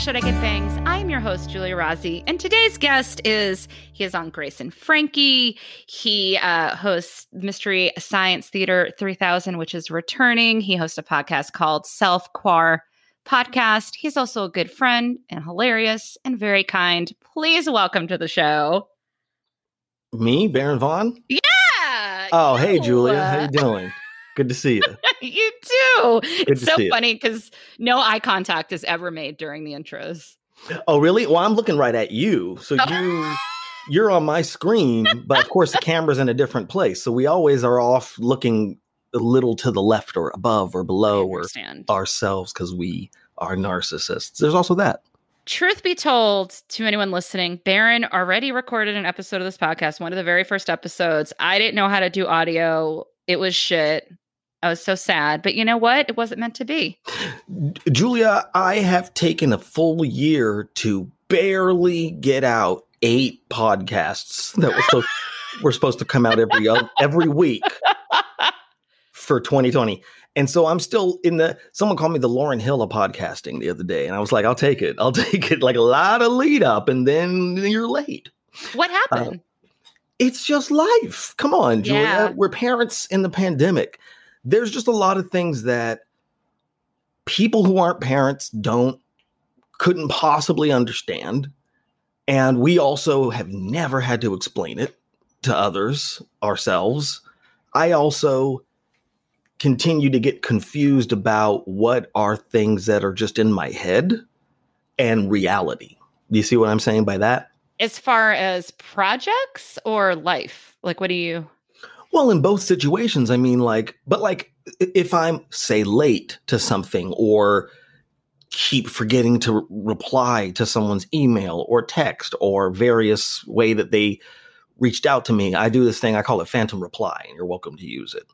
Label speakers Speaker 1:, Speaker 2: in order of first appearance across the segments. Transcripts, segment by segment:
Speaker 1: Should I Get Bangs? I'm your host, Giulia Rozzi, and today's guest is he is on Grace and Frankie. He uh, hosts Mystery Science Theater 3000, which is returning. He hosts a podcast called Self Quar Podcast. He's also a good friend and hilarious and very kind. Please welcome to the show.
Speaker 2: Me, Baron Vaughn?
Speaker 1: Yeah.
Speaker 2: Oh, hey, Giulia. How you doing? Good to see you.
Speaker 1: you too.
Speaker 2: Good
Speaker 1: it's
Speaker 2: to
Speaker 1: so funny because no eye contact is ever made during the intros.
Speaker 2: Oh, really? Well, I'm looking right at you. So you you're on my screen, but of course the camera's in a different place. So we always are off looking a little to the left or above or below or ourselves because we are narcissists. There's also that.
Speaker 1: Truth be told, to anyone listening, Baron already recorded an episode of this podcast, one of the very first episodes. I didn't know how to do audio. It was shit. I was so sad. But you know what? It wasn't meant to be.
Speaker 2: Giulia, I have taken a full year to barely get out eight podcasts that were supposed, were supposed to come out every every week for 2020. And so I'm still in the someone called me the Lauryn Hill of podcasting the other day and I was like I'll take it. I'll take it like a lot of lead up and then you're late.
Speaker 1: What happened?
Speaker 2: Uh, it's just life. Come on, Giulia.
Speaker 1: Yeah.
Speaker 2: We're parents in the pandemic. There's just a lot of things that people who aren't parents don't couldn't possibly understand. And we also have never had to explain it to others ourselves. I also continue to get confused about what are things that are just in my head and reality. Do you see what I'm saying by that?
Speaker 1: as far as projects or life? Like, what do you?
Speaker 2: Well, in both situations, I mean, like, but like, if I'm, say, late to something or keep forgetting to re- reply to someone's email or text or various way that they reached out to me, I do this thing, I call it phantom reply, and you're welcome to use it,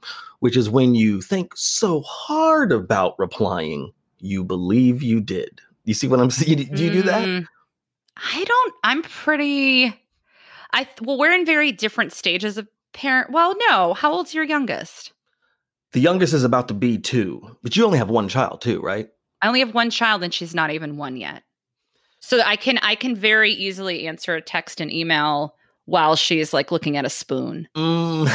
Speaker 2: which is when you think so hard about replying, you believe you did. You see what I'm saying? Do you do that?
Speaker 1: Mm, I don't. I'm pretty. I well, we're in very different stages of parent. Well, no. How old's your youngest?
Speaker 2: The youngest is about to be two, but you only have one child too, right?
Speaker 1: I only have one child, and she's not even one yet. So I can I can very easily answer a text and email while she's like looking at a spoon.
Speaker 2: Mm.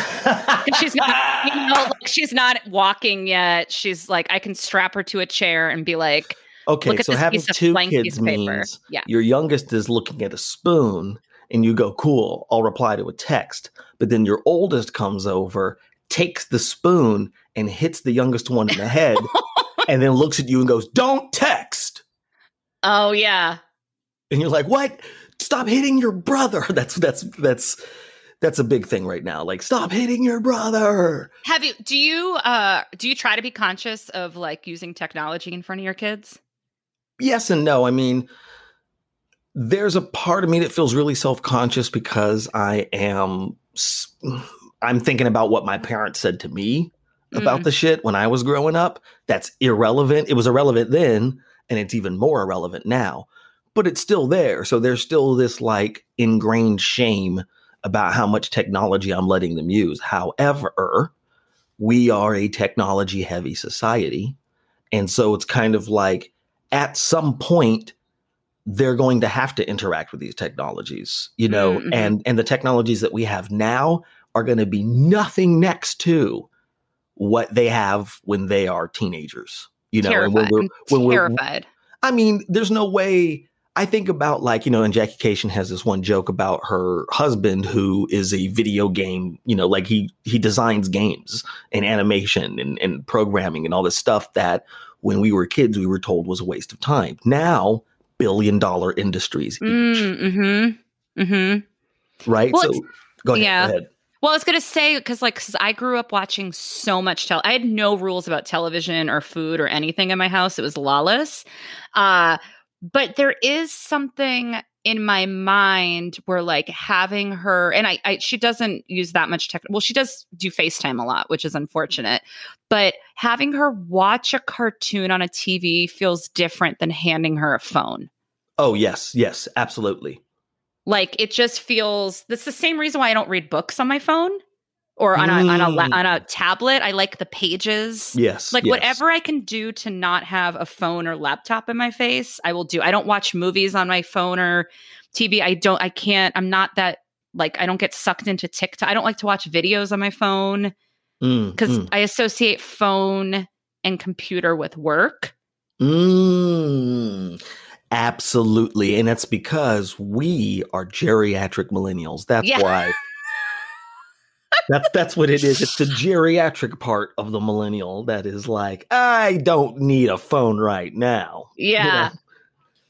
Speaker 1: She's not, you know, like she's not walking yet. She's like, I can strap her to a chair and be like,
Speaker 2: okay, so having two kids
Speaker 1: paper.
Speaker 2: means
Speaker 1: Yeah.
Speaker 2: your youngest is looking at a spoon and you go, cool, I'll reply to a text. But then your oldest comes over, takes the spoon and hits the youngest one in the head and then looks at you and goes, don't text.
Speaker 1: Oh yeah.
Speaker 2: And you're like, what? Stop hitting your brother. That's, that's, that's, that's a big thing right now. Like, stop hitting your brother.
Speaker 1: Have you do you uh do you try to be conscious of like using technology in front of your kids?
Speaker 2: yes and no. I mean, there's a part of me that feels really self-conscious because I am I'm thinking about what my parents said to me about
Speaker 1: Mm.
Speaker 2: the shit when I was growing up. That's irrelevant. It was irrelevant then and it's even more irrelevant now. But it's still there. So there's still this like ingrained shame about how much technology I'm letting them use. However, we are a technology heavy society. And so it's kind of like at some point they're going to have to interact with these technologies, you know,
Speaker 1: Mhm.
Speaker 2: and and the technologies that we have now are going to be nothing next to what they have when they are teenagers. You know, and
Speaker 1: terrified.
Speaker 2: when we're, when
Speaker 1: I'm
Speaker 2: we're
Speaker 1: terrified.
Speaker 2: I mean, there's no way. I think about like, you know, and Jackie Kashian has this one joke about her husband who is a video game, you know, like he he designs games and animation and, and programming and all this stuff that when we were kids we were told was a waste of time. Now, billion dollar industries each,
Speaker 1: Mm, mm-hmm. Mm-hmm.
Speaker 2: right?
Speaker 1: Well,
Speaker 2: so go ahead,
Speaker 1: yeah.
Speaker 2: go ahead.
Speaker 1: Well, I was gonna say because like because I grew up watching so much tel. I had no rules about television or food or anything in my house. It was lawless. Uh, but there is something in my mind where like having her and I, I she doesn't use that much tech. Well, she does do FaceTime a lot, which is unfortunate. But having her watch a cartoon on a TV feels different than handing her a phone.
Speaker 2: Oh, yes, yes, absolutely.
Speaker 1: Like it just feels that's the same reason why I don't read books on my phone or on a on a
Speaker 2: Mm.
Speaker 1: on a tablet. I like the pages.
Speaker 2: Yes.
Speaker 1: Like
Speaker 2: yes.
Speaker 1: whatever I can do to not have a phone or laptop in my face, I will do. I don't watch movies on my phone or TV. I don't I can't I'm not that like I don't get sucked into TikTok. I don't like to watch videos on my phone
Speaker 2: Mm,
Speaker 1: cuz
Speaker 2: mm,
Speaker 1: I associate phone and computer with work.
Speaker 2: mm. Absolutely, and that's because we are geriatric millennials. That's
Speaker 1: Yeah.
Speaker 2: why. That's that's what it is. It's the geriatric part of the millennial that is like, I don't need a phone right now. you
Speaker 1: Yeah.
Speaker 2: know?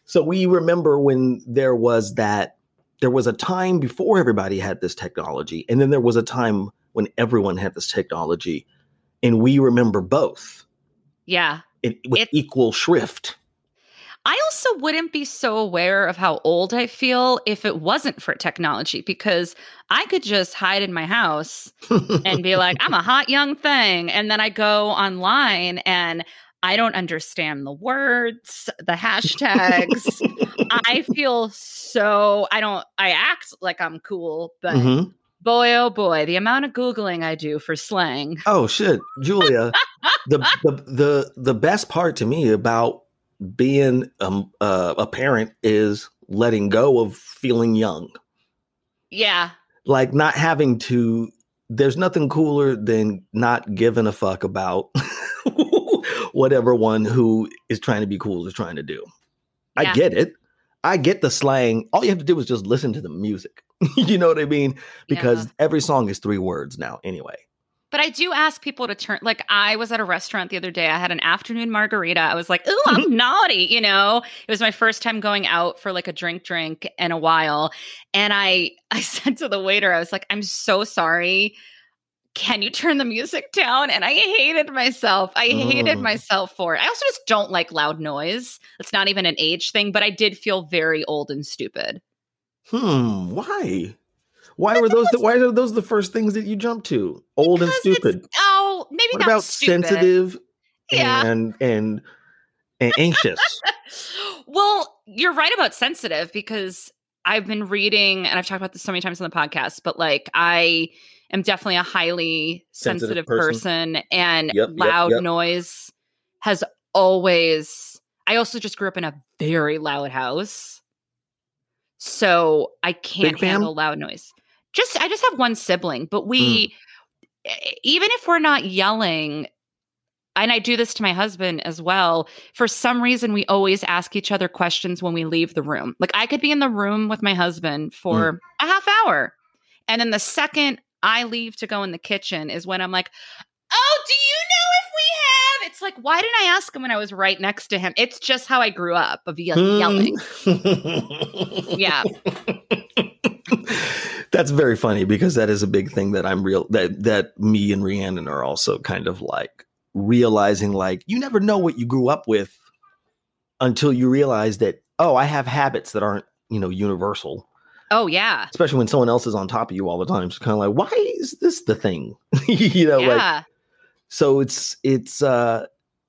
Speaker 2: So we remember when there was that there was a time before everybody had this technology, and then there was a time when everyone had this technology, and we remember both
Speaker 1: Yeah.
Speaker 2: it, with
Speaker 1: It-
Speaker 2: equal shrift.
Speaker 1: I also wouldn't be so aware of how old I feel if it wasn't for technology because I could just hide in my house and be like, I'm a hot young thing. And then I go online and I don't understand the words, the hashtags. I feel so, I don't, I act like I'm cool, but
Speaker 2: Mhm.
Speaker 1: boy, oh boy, the amount of Googling I do for slang.
Speaker 2: Oh shit, Giulia. the, the the the best part to me about being um, uh, a parent is letting go of feeling young.
Speaker 1: Yeah.
Speaker 2: like not having to there's nothing cooler than not giving a fuck about whatever one who is trying to be cool is trying to do. I get it. I get the slang. All you have to do is just listen to the music. You know what i mean? Because
Speaker 1: Yeah.
Speaker 2: every song is three words now anyway
Speaker 1: But I do ask people to turn. Like I was at a restaurant the other day. I had an afternoon margarita. I was like, "Ooh, I'm naughty," you know. It was my first time going out for like a drink, drink in a while, and I I said to the waiter, I was like, "I'm so sorry. Can you turn the music down?" And I hated myself. I hated
Speaker 2: Mm.
Speaker 1: myself for it. I also just don't like loud noise. It's not even an age thing, but I did feel very old and stupid.
Speaker 2: hmm why why were those the, why are those the first things that you jump to old and stupid
Speaker 1: Oh, maybe
Speaker 2: what
Speaker 1: not
Speaker 2: about
Speaker 1: stupid.
Speaker 2: sensitive
Speaker 1: Yeah.
Speaker 2: and and and anxious
Speaker 1: well, you're right about sensitive because I've been reading, and I've talked about this so many times on the podcast, but like I am definitely a highly
Speaker 2: Sensitive
Speaker 1: sensitive,
Speaker 2: person.
Speaker 1: person. and
Speaker 2: Yep, yep,
Speaker 1: loud
Speaker 2: yep.
Speaker 1: noise has always. I also just grew up in a very loud house. So I can't handle loud noise. Just I just have one sibling, but we
Speaker 2: Mm.
Speaker 1: even if we're not yelling and I do this to my husband as well. For some reason, we always ask each other questions when we leave the room. Like I could be in the room with my husband for a half hour. And then the second I leave to go in the kitchen is when I'm like, oh, do you know if we have? It's like, why didn't I ask him when I was right next to him? It's just how I grew up of yelling.
Speaker 2: Hmm.
Speaker 1: Yeah.
Speaker 2: That's very funny because that is a big thing that I'm real that that me and Rhiannon are also kind of like realizing like you never know what you grew up with until you realize that oh I have habits that aren't you know universal.
Speaker 1: Oh, yeah.
Speaker 2: especially when someone else is on top of you all the time. It's kind of like why is this the thing? You know like
Speaker 1: yeah.
Speaker 2: so it's it's uh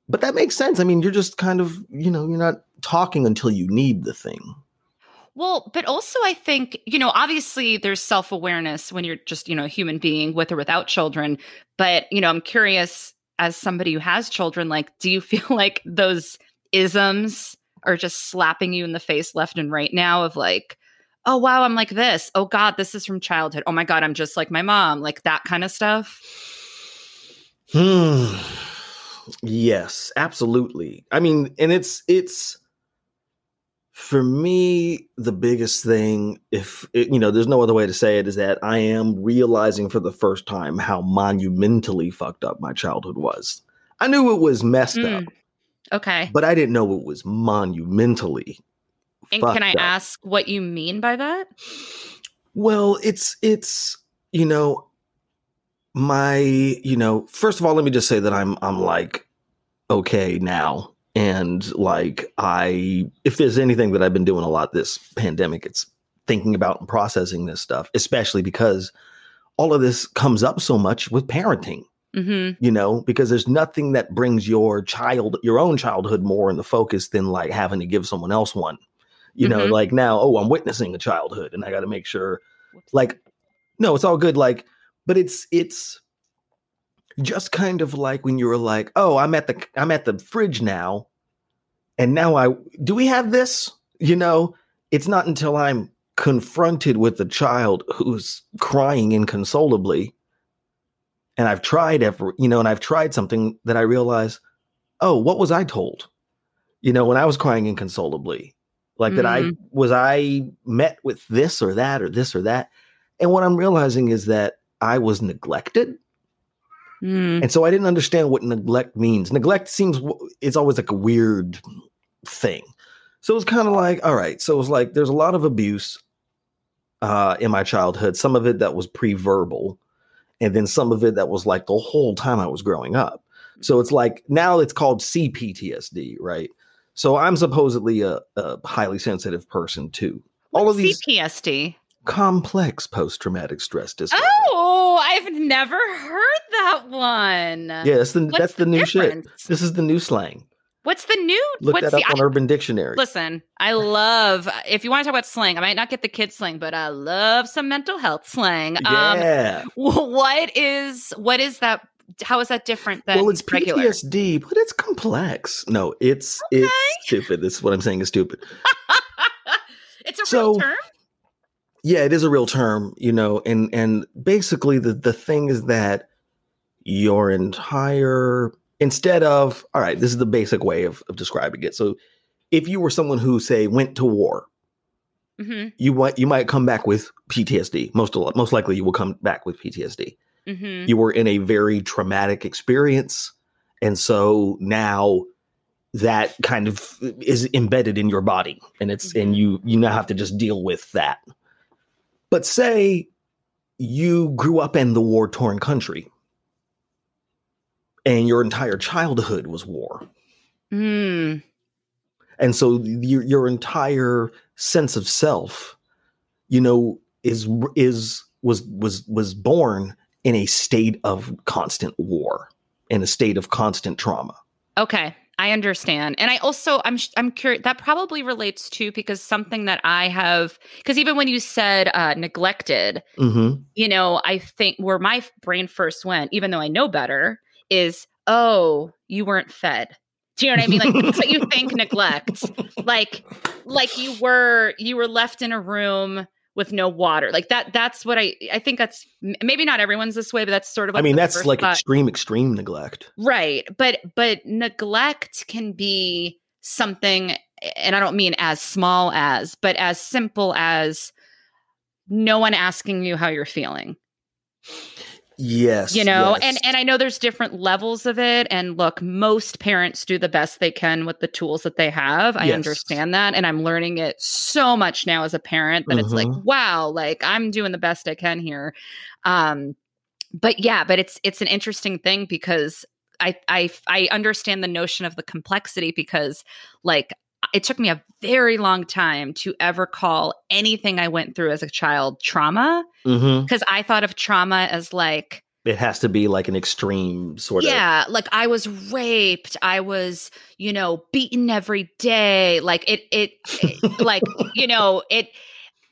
Speaker 2: but that makes sense. I mean you're just kind of you know you're not talking until you need the thing
Speaker 1: Well, but also I think, you know, obviously there's self-awareness when you're just, you know, a human being with or without children, but you know, I'm curious as somebody who has children, like do you feel like those isms are just slapping you in the face left and right now of like, oh wow, I'm like this. Oh god, this is from childhood. Oh my god, I'm just like my mom, like that kind of stuff.
Speaker 2: Hmm. Yes, absolutely. I mean, and it's it's for me the biggest thing if it, you know there's no other way to say it is that i am realizing for the first time how monumentally fucked up my childhood was i knew it was messed
Speaker 1: Mm.
Speaker 2: up
Speaker 1: Okay.
Speaker 2: but i didn't know it was monumentally
Speaker 1: And can I
Speaker 2: up.
Speaker 1: ask what you mean by that?
Speaker 2: Well, it's it's you know my you know first of all let me just say that I'm I'm like okay now and like I if there's anything that I've been doing a lot this pandemic it's thinking about and processing this stuff especially because all of this comes up so much with parenting
Speaker 1: Mm-hmm.
Speaker 2: you know because there's nothing that brings your child your own childhood more in the focus than like having to give someone else one you know
Speaker 1: Mhm.
Speaker 2: like now oh i'm witnessing a childhood and i got to make sure like no it's all good like but it's it's just kind of like when you were like, "Oh, I'm at the I'm at the fridge now." And now I do we have this? You know, it's not until I'm confronted with a child who's crying inconsolably and I've tried every, you know, and I've tried something that I realize, "Oh, what was I told?" You know, when I was crying inconsolably, like that I
Speaker 1: Mm.
Speaker 2: was I met with this or that or this or that. And what I'm realizing is that I was neglected.
Speaker 1: Mm.
Speaker 2: And so I didn't understand what neglect means. Neglect seems it's always like a weird thing. So it was kind of like, all right. So it was like there's a lot of abuse uh, in my childhood. Some of it that was pre-verbal, and then some of it that was like the whole time I was growing up. So it's like now it's called CPTSD, right? So I'm supposedly a, a highly sensitive person too. All of these
Speaker 1: CPSD.
Speaker 2: complex post-traumatic stress disorder.
Speaker 1: Oh, I've never heard that one.
Speaker 2: Yeah, that's the
Speaker 1: What's
Speaker 2: that's the, new shit. This is the new slang.
Speaker 1: What's the new?
Speaker 2: Look
Speaker 1: what's
Speaker 2: that up
Speaker 1: the?
Speaker 2: on Urban Dictionary.
Speaker 1: Listen, I love if you want to talk about slang. I might not get the kid slang, but I love some mental health slang. Um,
Speaker 2: yeah.
Speaker 1: what is what is that? How is that different than
Speaker 2: well, it's
Speaker 1: regular?
Speaker 2: PTSD, but it's complex. No, it's it's stupid. This is what I'm saying is stupid.
Speaker 1: it's a
Speaker 2: So-
Speaker 1: real term.
Speaker 2: Yeah, it is a real term, you know, and and basically the the thing is that your entire instead of all right, this is the basic way of, of describing it. So if you were someone who say went to war,
Speaker 1: hmm
Speaker 2: you might you might come back with PTSD. Most most likely you will come back with PTSD.
Speaker 1: hmm
Speaker 2: you were in a very traumatic experience and so now that kind of is embedded in your body and it's and
Speaker 1: Mhm.
Speaker 2: you you now have to just deal with that but say you grew up in the war torn country and your entire childhood was war.
Speaker 1: Mm.
Speaker 2: and so your your entire sense of self you know is is was was was born in a state of constant war in a state of constant trauma.
Speaker 1: Okay, I understand, and I also I'm I'm curious. That probably relates to because something that I have because even when you said uh, neglected,
Speaker 2: mm-hmm.
Speaker 1: you know, I think where my brain first went, even though I know better, is oh, you weren't fed. Do you know what I mean? Like that's what you think neglect. Like like you were you were left in a room with no water. Like that that's what I I think that's maybe not everyone's this way, but that's sort of
Speaker 2: i mean that's like
Speaker 1: thought.
Speaker 2: extreme extreme neglect
Speaker 1: Right. But but neglect can be something and I don't mean as small as, but as simple as no one asking you how you're feeling.
Speaker 2: Yes
Speaker 1: You know,
Speaker 2: yes.
Speaker 1: and and I know there's different levels of it and look, most parents do the best they can with the tools that they have. I
Speaker 2: Yes.
Speaker 1: understand that and I'm learning it so much now as a parent that it's like,
Speaker 2: Mhm.
Speaker 1: wow, like I'm doing the best I can here. Um but yeah, but it's it's an interesting thing because I I I understand the notion of the complexity because like it took me a very long time to ever call anything I went through as a child trauma
Speaker 2: mm-hmm.
Speaker 1: because I thought of trauma as like
Speaker 2: it has to be like an extreme sort of
Speaker 1: yeah, like I was raped, I was, you know, beaten every day. Like it it, it like, you know, it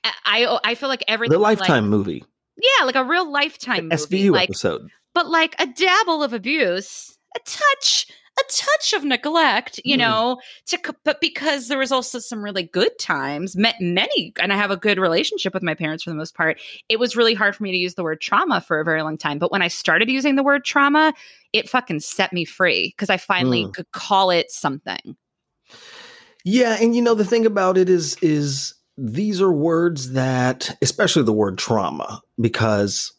Speaker 1: I I feel like everything
Speaker 2: the
Speaker 1: was, like-
Speaker 2: lifetime movie
Speaker 1: yeah, like a real lifetime movie.
Speaker 2: svu
Speaker 1: like
Speaker 2: episode
Speaker 1: but like a dabble of abuse, a touch, a touch of neglect, you
Speaker 2: Hmm.
Speaker 1: know, to but because there was also some really good times, met many, and I have a good relationship with my parents for the most part. It was really hard for me to use the word trauma for a very long time, but when I started using the word trauma, it fucking set me free because I finally
Speaker 2: Hmm.
Speaker 1: could call it something.
Speaker 2: Yeah, and you know the thing about it is is these are words that especially the word trauma because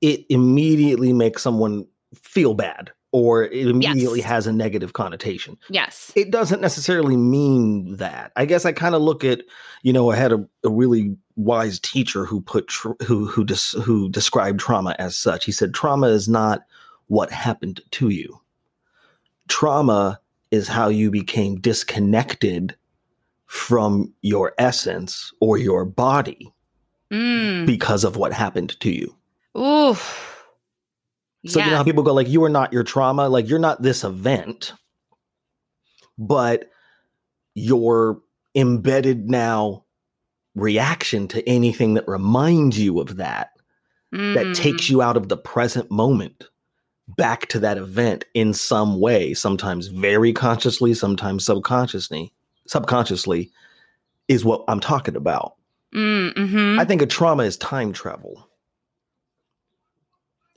Speaker 2: it immediately makes someone feel bad or it immediately
Speaker 1: Yes.
Speaker 2: has a negative connotation.
Speaker 1: Yes.
Speaker 2: It doesn't necessarily mean that. I guess I kind of look at, you know, I had a, a really wise teacher who put tr- who who who described trauma as such. He said trauma is not what happened to you. Trauma is how you became disconnected from your essence or your body
Speaker 1: Mm.
Speaker 2: because of what happened to you.
Speaker 1: Ooh.
Speaker 2: So you know how people go like you are not your trauma, like you're not this event, but your embedded now reaction to anything that reminds you of that that takes you out of the present moment back to that event in some way, sometimes very consciously, sometimes subconsciously, subconsciously is what I'm talking about.
Speaker 1: Mm, mhm.
Speaker 2: I think a trauma is time travel.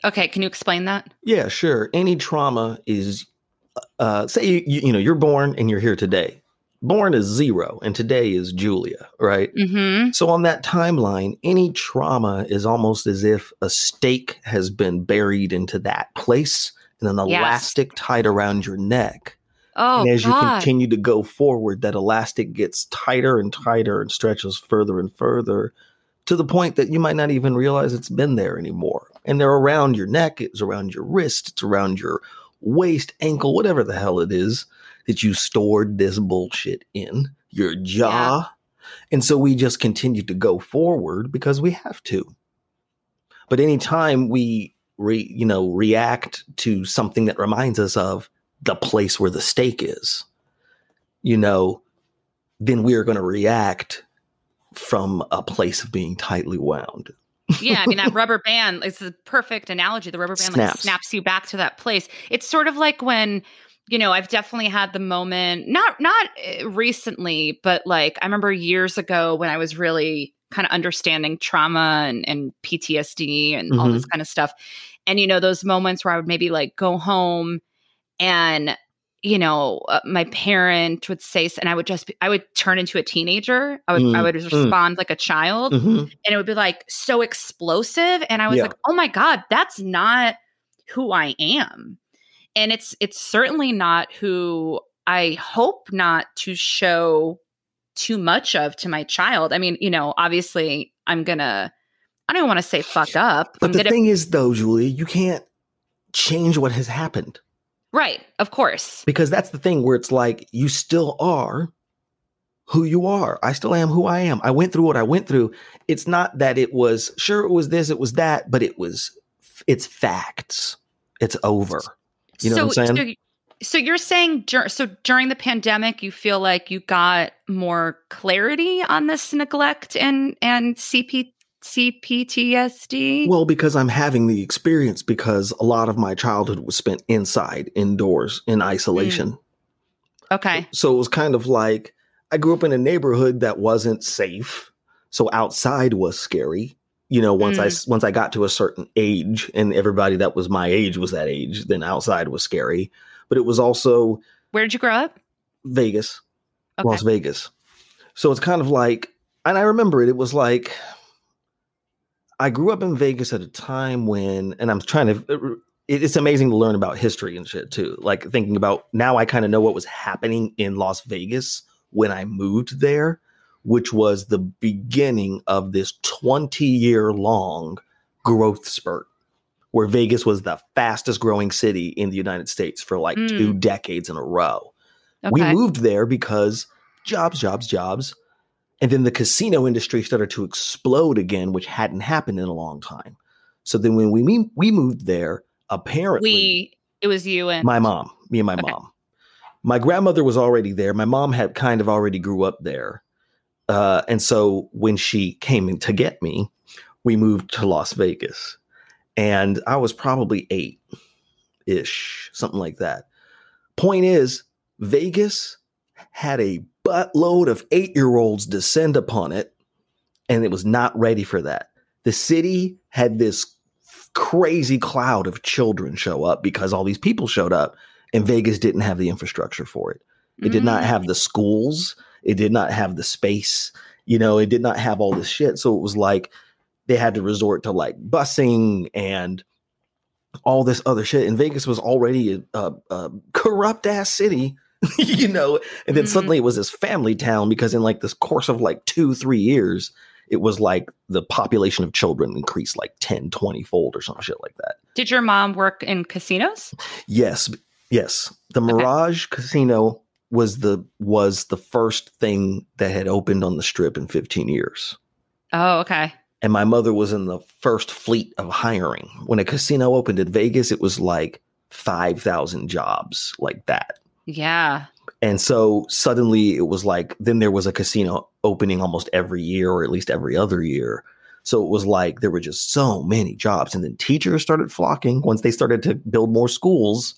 Speaker 1: Okay, can you explain that?
Speaker 2: Yeah, sure. Any trauma is, uh, say you, you you know you're born and you're here today. Born is zero, and today is Giulia, right?
Speaker 1: Mhm.
Speaker 2: So on that timeline, any trauma is almost as if a stake has been buried into that place, and an
Speaker 1: Yes.
Speaker 2: elastic tied around your neck.
Speaker 1: Oh
Speaker 2: and as you continue to go forward, that elastic gets tighter and tighter and stretches further and further to the point that you might not even realize it's been there anymore. And they're around your neck, it's around your wrist, it's around your waist, ankle, whatever the hell it is that you stored this bullshit in, your jaw. And so we just continue to go forward because we have to. But anytime we re, you know react to something that reminds us of the place where the stake is, you know, then we are going to react from a place of being tightly wound.
Speaker 1: Yeah, I mean that rubber band is the perfect analogy. The rubber band like
Speaker 2: Snaps.
Speaker 1: snaps you back to that place. It's sort of like when you know I've definitely had the moment not not uh, recently, but like I remember years ago when I was really kind of understanding trauma and, and PTSD and all this kind of stuff. And you know those moments where I would maybe like go home and you know uh, my parent would say and I would just be, I would turn into a teenager. I would I
Speaker 2: Mm,
Speaker 1: would
Speaker 2: mm.
Speaker 1: respond like a child
Speaker 2: Mhm.
Speaker 1: and it would be like so explosive and i was
Speaker 2: Yeah.
Speaker 1: like oh my god that's not who i am and it's it's certainly not who i hope not to show too much of to my child i mean you know obviously i'm gonna i don't want to say fuck up
Speaker 2: But
Speaker 1: i'm
Speaker 2: the
Speaker 1: gonna
Speaker 2: thing is, though, Giulia, you can't change what has happened
Speaker 1: right of course
Speaker 2: because that's the thing where it's like you still are who you are. I still am who I am. I went through what I went through. It's not that it was sure it was this, it was that, but it was it's facts. It's over. You know what I'm saying?
Speaker 1: So, so you're saying dur- so during the pandemic, you feel like you got more clarity on this neglect and and CP, CPTSD.
Speaker 2: Well, because I'm having the experience because a lot of my childhood was spent inside, indoors, in isolation. Mm.
Speaker 1: okay,
Speaker 2: So it was kind of like I grew up in a neighborhood that wasn't safe. So outside was scary. You know, once I mm. once I got to a certain age and everybody that was my age was that age, then outside was scary. But it was also
Speaker 1: where did you grow up?
Speaker 2: Vegas,
Speaker 1: Okay,
Speaker 2: Las Vegas. So it's kind of like and I remember it it was like I grew up in Vegas at a time when and I'm trying to it- it's amazing to learn about history and shit too. Like thinking about now I kind of know what was happening in Las Vegas when I moved there, which was the beginning of this 20 year long growth spurt where Vegas was the fastest growing city in the United States for like
Speaker 1: Mm.
Speaker 2: two decades in a row.
Speaker 1: okay.
Speaker 2: We moved there because jobs, jobs, jobs. And then the casino industry started to explode again, which hadn't happened in a long time. So then when we we, we moved there, apparently
Speaker 1: we it was you and
Speaker 2: my mom, me and my
Speaker 1: Okay.
Speaker 2: mom. My grandmother was already there. My mom had kind of already grew up there. Uh, and so when she came in to get me, we moved to Las Vegas. And I was probably eight ish, something like that. Point is, Vegas had a buttload of eight year olds descend upon it, and it was not ready for that. The city had this crazy cloud of children show up because all these people showed up, and Vegas didn't have the infrastructure for it. It did not
Speaker 1: Mm.
Speaker 2: have the schools. It did not have the space. You know, it did not have all this shit. So it was like they had to resort to like busing and all this other shit. And Vegas was already a, a, a corrupt ass city, you know. And then
Speaker 1: Mhm.
Speaker 2: suddenly it was this family town because in like this course of like two, three years, it was like the population of children increased like 10, 20 fold or some shit like that.
Speaker 1: Did your mom work in casinos?
Speaker 2: Yes, yes. The Mirage Casino was the was the first thing that had opened on the strip in 15 years.
Speaker 1: Oh, okay.
Speaker 2: And my mother was in the first fleet of hiring. When a casino opened in Vegas, it was like 5,000 jobs like that.
Speaker 1: Yeah.
Speaker 2: And so suddenly it was like then there was a casino opening almost every year or at least every other year. So it was like there were just so many jobs. And then teachers started flocking. Once they started to build more schools,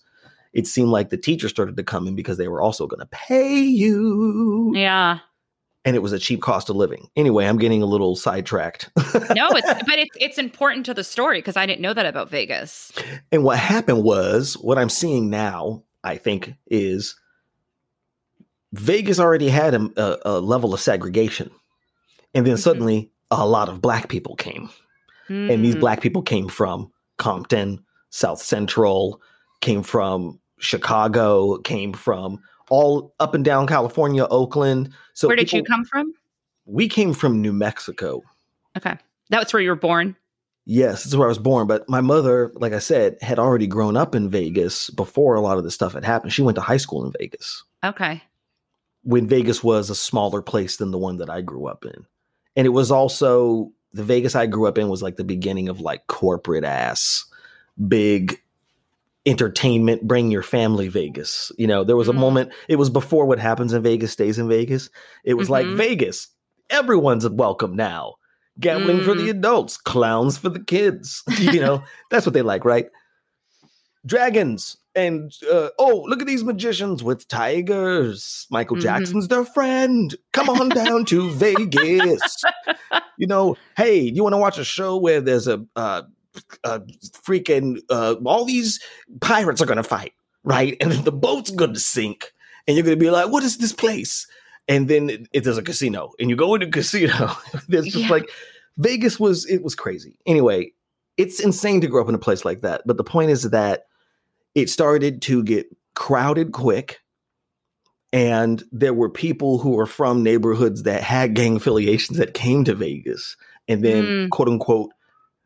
Speaker 2: it seemed like the teachers started to come in because they were also going to pay you.
Speaker 1: Yeah.
Speaker 2: And it was a cheap cost of living. Anyway, I'm getting a little sidetracked.
Speaker 1: no, it's but it's it's important to the story because I didn't know that about Vegas.
Speaker 2: And what happened was what I'm seeing now, I think, is Vegas already had a, a, a level of segregation. And then
Speaker 1: Mhm.
Speaker 2: suddenly a lot of black people came. And these
Speaker 1: Mm.
Speaker 2: black people came from Compton, South Central, came from Chicago, came from all up and down California, Oakland. So
Speaker 1: Where did you come from?
Speaker 2: We came from New Mexico.
Speaker 1: Okay, that's where you were born.
Speaker 2: Yes, this is where I was born. But my mother, like I said, had already grown up in Vegas before a lot of this stuff had happened. She went to high school in Vegas
Speaker 1: Okay.
Speaker 2: when Vegas was a smaller place than the one that I grew up in. And it was also the Vegas I grew up in was like the beginning of like corporate ass, big entertainment, bring your family Vegas. You know, there was a
Speaker 1: Mhm.
Speaker 2: moment, it was before what happens in Vegas stays in Vegas. It was like
Speaker 1: Mhm.
Speaker 2: Vegas, everyone's welcome now. Gambling for
Speaker 1: Mm.
Speaker 2: the adults, clowns for the kids. You know, that's what they like, right? Dragons. And uh, oh, look at these magicians with tigers. Michael
Speaker 1: Mhm.
Speaker 2: Jackson's their friend. Come on down to Vegas. You know, hey, you want to watch a show where there's a, uh, a freaking uh, all these pirates are going to fight, right? And the boat's going to sink, and you're going to be like, "What is this place?" And then it, it- there's a casino, and you go into a casino. there's just
Speaker 1: Yeah.
Speaker 2: like Vegas was. It was crazy. Anyway, it's insane to grow up in a place like that. But the point is that it started to get crowded quick. And there were people who were from neighborhoods that had gang affiliations that came to Vegas and then,
Speaker 1: Mm.
Speaker 2: quote unquote,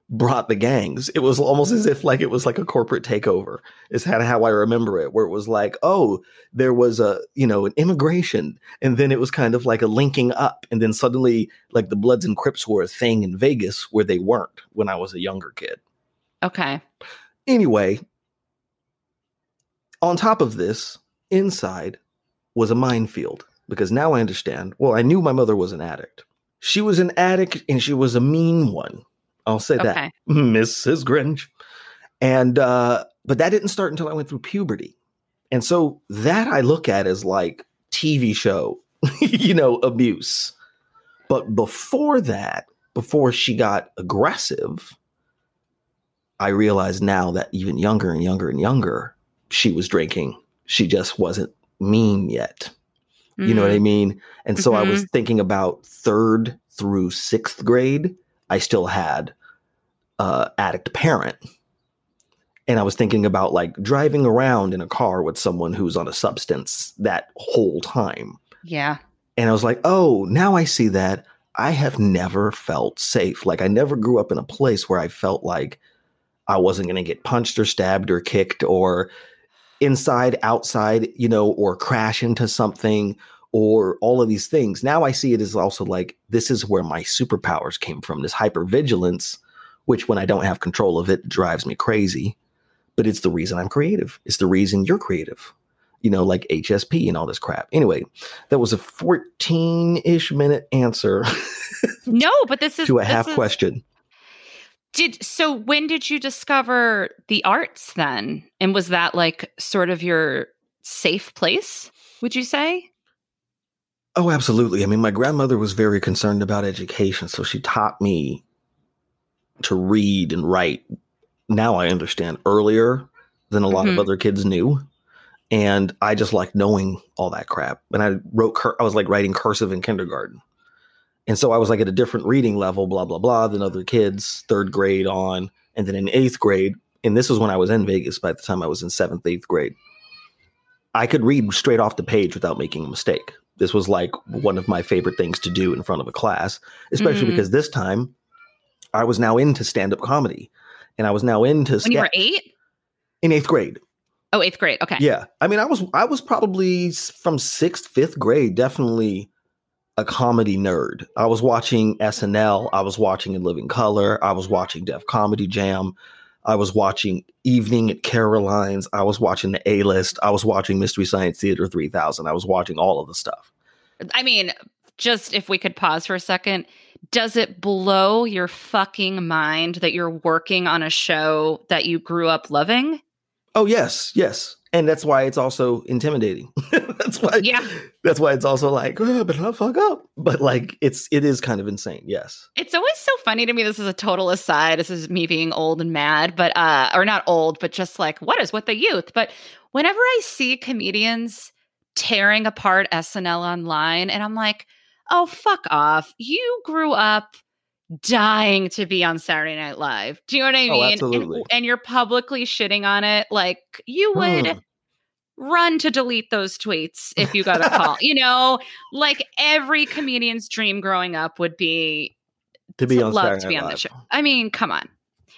Speaker 2: brought the gangs. It was almost as if like it was like a corporate takeover. Is kind of how I remember it, where it was like, oh, there was a you know an immigration, and then it was kind of like a linking up, and then suddenly like the Bloods and Crips were a thing in Vegas where they weren't when I was a younger kid.
Speaker 1: Okay.
Speaker 2: Anyway, on top of this, inside was a minefield because now I understand. Well, I knew my mother was an addict. She was an addict and she was a mean one. I'll say that. Mrs. Grinch. And uh but that didn't start until I went through puberty. And so that I look at as like TV show, you know, abuse. But before that, before she got aggressive, I realized now that even younger and younger and younger, she was drinking. She just wasn't mean yet. You know what I
Speaker 1: Mm.
Speaker 2: mean? And so I was thinking about third through sixth grade. I still had uh addict parent. And I was thinking about like driving around in a car with someone who's on a substance that whole time.
Speaker 1: Yeah.
Speaker 2: And I was like, oh, now I see that. I have never felt safe. Like I never grew up in a place where I felt like I wasn't going to get punched or stabbed or kicked or inside, outside, you know, or crash into something or all of these things. Now I see it as also like this is where my superpowers came from this hypervigilance, which when I don't have control of it drives me crazy. But it's the reason I'm creative. It's the reason you're creative. You know, like HSP and all this crap. Anyway, that was a 14 ish minute answer
Speaker 1: No, but this is
Speaker 2: to a half
Speaker 1: is-
Speaker 2: question.
Speaker 1: Did so when did you discover the arts then? And was that like sort of your safe place, would you say?
Speaker 2: Oh, absolutely. I mean, my grandmother was very concerned about education, so she taught me to read and write. Now I understand earlier than a lot of
Speaker 1: Mhm.
Speaker 2: other kids knew. And I just like knowing all that crap. And I wrote, cur- I was like writing cursive in kindergarten. And so I was like at a different reading level, blah, blah, blah, than other kids, third grade on. And then in eighth grade, and this was when I was in Vegas by the time I was in seventh, eighth grade, I could read straight off the page without making a mistake. This was like one of my favorite things to do in front of a class, especially
Speaker 1: Mhm.
Speaker 2: because this time I was now into stand up comedy and I was now into
Speaker 1: When you were eight?
Speaker 2: in eighth grade.
Speaker 1: Oh, eighth grade. Okay.
Speaker 2: Yeah. I mean, I was I was probably from sixth, fifth grade, definitely a comedy nerd. I was watching SNL, I was watching In Living Color, I was watching Def Comedy Jam, I was watching Evening at Caroline's, I was watching the A List, I was watching Mystery Science Theater 3000, I was watching all of the stuff.
Speaker 1: I mean, just if we could pause for a second, does it blow your fucking mind that you're working on a show that you grew up loving?
Speaker 2: Oh yes, yes, and that's why it's also intimidating. that's why.
Speaker 1: Yeah.
Speaker 2: That's why it's also like, oh, but I'll fuck up. But like, it's it is kind of insane. Yes.
Speaker 1: It's always so funny to me. This is a total aside. This is me being old and mad, but uh, or not old, but just like what is with the youth? But whenever I see comedians tearing apart SNL online, and I'm like, oh fuck off. You grew up dying to be on Saturday Night Live. Do you know what I
Speaker 2: Oh,
Speaker 1: mean? And-
Speaker 2: absolutely.
Speaker 1: And, you're publicly shitting on it. Like you would
Speaker 2: Hmm.
Speaker 1: run to delete those tweets if you got a call. you know, like every comedian's dream growing up would be
Speaker 2: To be
Speaker 1: to
Speaker 2: on
Speaker 1: love
Speaker 2: Saturday
Speaker 1: to be
Speaker 2: Night
Speaker 1: on the show. I mean, come on.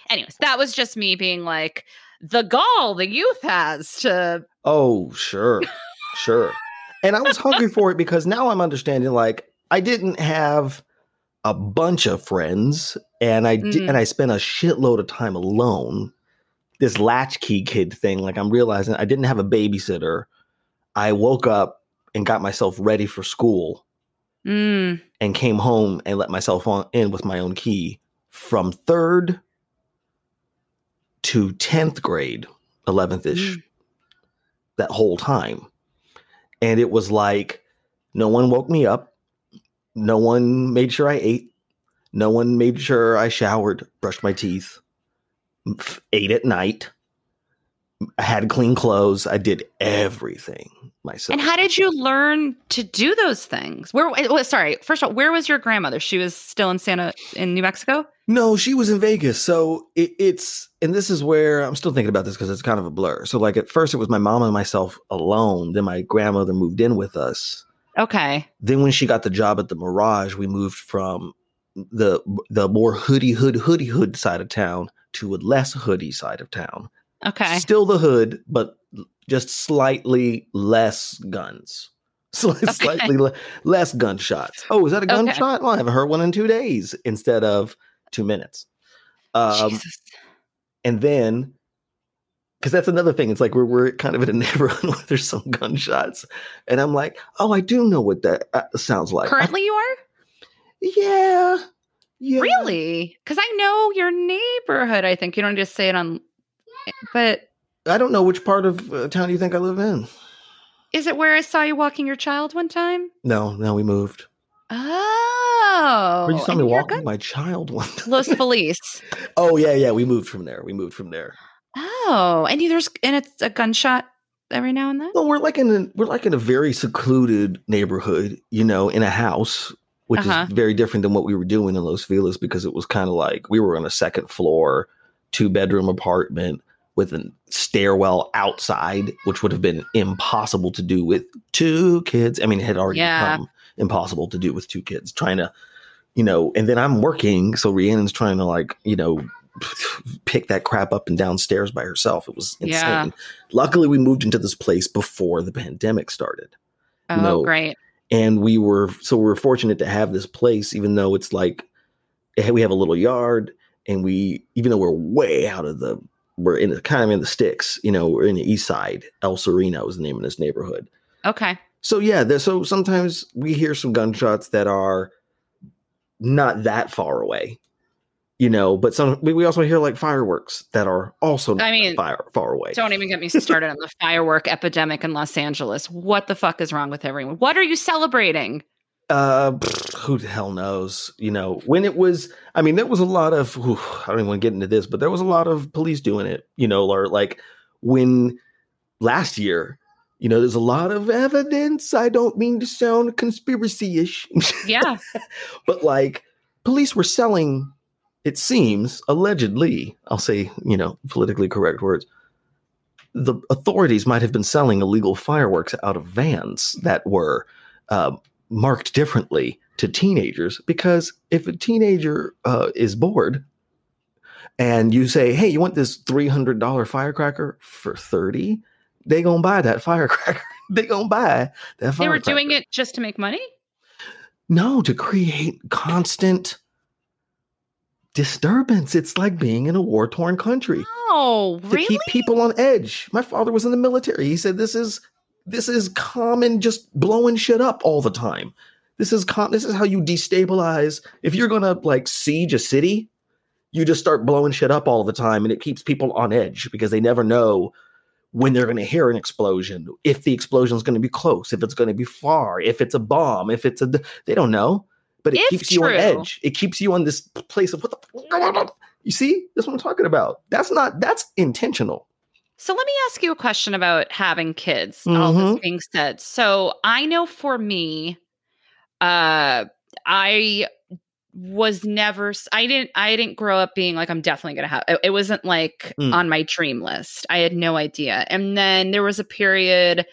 Speaker 1: Anyways, that was just me being like the gall the youth has to
Speaker 2: Oh, sure. sure. And I was hungry for it because now I'm understanding like I didn't have a bunch of friends and I did,
Speaker 1: Mm.
Speaker 2: and I spent a shitload of time alone. This latchkey kid thing, like I'm realizing I didn't have a babysitter. I woke up and got myself ready for school
Speaker 1: Mm,
Speaker 2: and came home and let myself on in with my own key from third to 10th grade, 11th ish,
Speaker 1: Mm.
Speaker 2: that whole time. And it was like no one woke me up. No one made sure I ate. No one made sure I showered, brushed my teeth, ate at night. I had clean clothes. I did everything myself.
Speaker 1: And how did you learn to do those things? Where? Well, sorry. First of all, where was your grandmother? She was still in Santa in New Mexico.
Speaker 2: No, she was in Vegas. So it, it's, and this is where I'm still thinking about this because it's kind of a blur. So, like, at first it was my mom and myself alone. Then my grandmother moved in with us.
Speaker 1: Okay.
Speaker 2: Then, when she got the job at the Mirage, we moved from the the more hoodie hood hoodie hood side of town to a less hoodie side of town.
Speaker 1: Okay.
Speaker 2: Still the hood, but just slightly less guns. Sli- Slightly le- less gunshots. Oh, is that a
Speaker 1: Okay.
Speaker 2: gunshot? Well, I haven't heard one in two days instead of two minutes. Um,
Speaker 1: Jesus.
Speaker 2: and then because that's another thing it's like we're, we're kind of in a neighborhood where there's some gunshots and i'm like oh i do know what that uh, sounds like I-
Speaker 1: Currently, you are
Speaker 2: yeah yeah
Speaker 1: really because I know your neighborhood. I think you don't just say it on, but
Speaker 2: i don't know which part of uh, town you think i live in
Speaker 1: is it where I saw you walking your child one time?
Speaker 2: no no we moved
Speaker 1: Oh,
Speaker 2: where you saw me walking my child one time.
Speaker 1: Los Feliz.
Speaker 2: oh yeah yeah we moved from there we moved from there
Speaker 1: Oh, and there's and it's a gunshot every now and then.
Speaker 2: well we're like in a we're like in a very secluded neighborhood you know in a house which
Speaker 1: Uh-huh.
Speaker 2: is very different than what we were doing in Los Feliz because it was kind of like we were on a second floor, two bedroom apartment with a stairwell outside, which would have been impossible to do with two kids. I mean, it had already
Speaker 1: Yeah.
Speaker 2: become impossible to do with two kids trying to, you know, and then I'm working. So Rhiannon's trying to like, you know, pick that crap up and downstairs by herself. It was insane.
Speaker 1: Yeah.
Speaker 2: Luckily, we moved into this place before the pandemic started
Speaker 1: Oh, great.
Speaker 2: and we were so we were fortunate to have this place even though it's like we have a little yard and we even though we're way out of the we're in the kind of in the sticks you know we're in the east side el sereno is the name of this neighborhood
Speaker 1: Okay.
Speaker 2: so yeah there's so sometimes we hear some gunshots that are not that far away you know but some we also hear like fireworks that are also
Speaker 1: I mean,
Speaker 2: far, far away
Speaker 1: Don't even get me started on the firework epidemic in Los Angeles. What the fuck is wrong with everyone? What are you celebrating?
Speaker 2: Uh, pfft, who the hell knows? You know, when it was, I mean, there was a lot of, whew, I don't even want to get into this, but there was a lot of police doing it, you know, or like when last year, you know, there's a lot of evidence. I don't mean to sound conspiracy ish,
Speaker 1: Yeah.
Speaker 2: but like police were selling, it seems, allegedly, I'll say, you know, politically correct words. The authorities might have been selling illegal fireworks out of vans that were uh, marked differently to teenagers because if a teenager uh, is bored and you say, "Hey, you want this three hundred dollar firecracker for 30 They gonna buy that firecracker. they gonna buy that. Firecracker.
Speaker 1: They were doing it just to make money?
Speaker 2: No, to create constant disturbance. It's like being in a war torn country
Speaker 1: Oh, really?
Speaker 2: to keep people on edge. My father was in the military. He said this is this is common, just blowing shit up all the time. This is con- this is how you destabilize. If you're gonna like siege a city, you just start blowing shit up all the time, and it keeps people on edge because they never know when they're going to hear an explosion, if the explosion is going to be close, if it's going to be far, if it's a bomb, if it's a they don't know, but it
Speaker 1: If
Speaker 2: keeps you on edge. It keeps you on this place of what the you see. That's what I'm talking about. That's not that's intentional.
Speaker 1: So let me ask you a question about having kids. All this
Speaker 2: Mhm.
Speaker 1: being said, so I know for me, uh, I was never. I didn't. I didn't grow up being like I'm definitely gonna have. It, it wasn't like
Speaker 2: Mm.
Speaker 1: on my dream list. I had no idea. And then there was a period,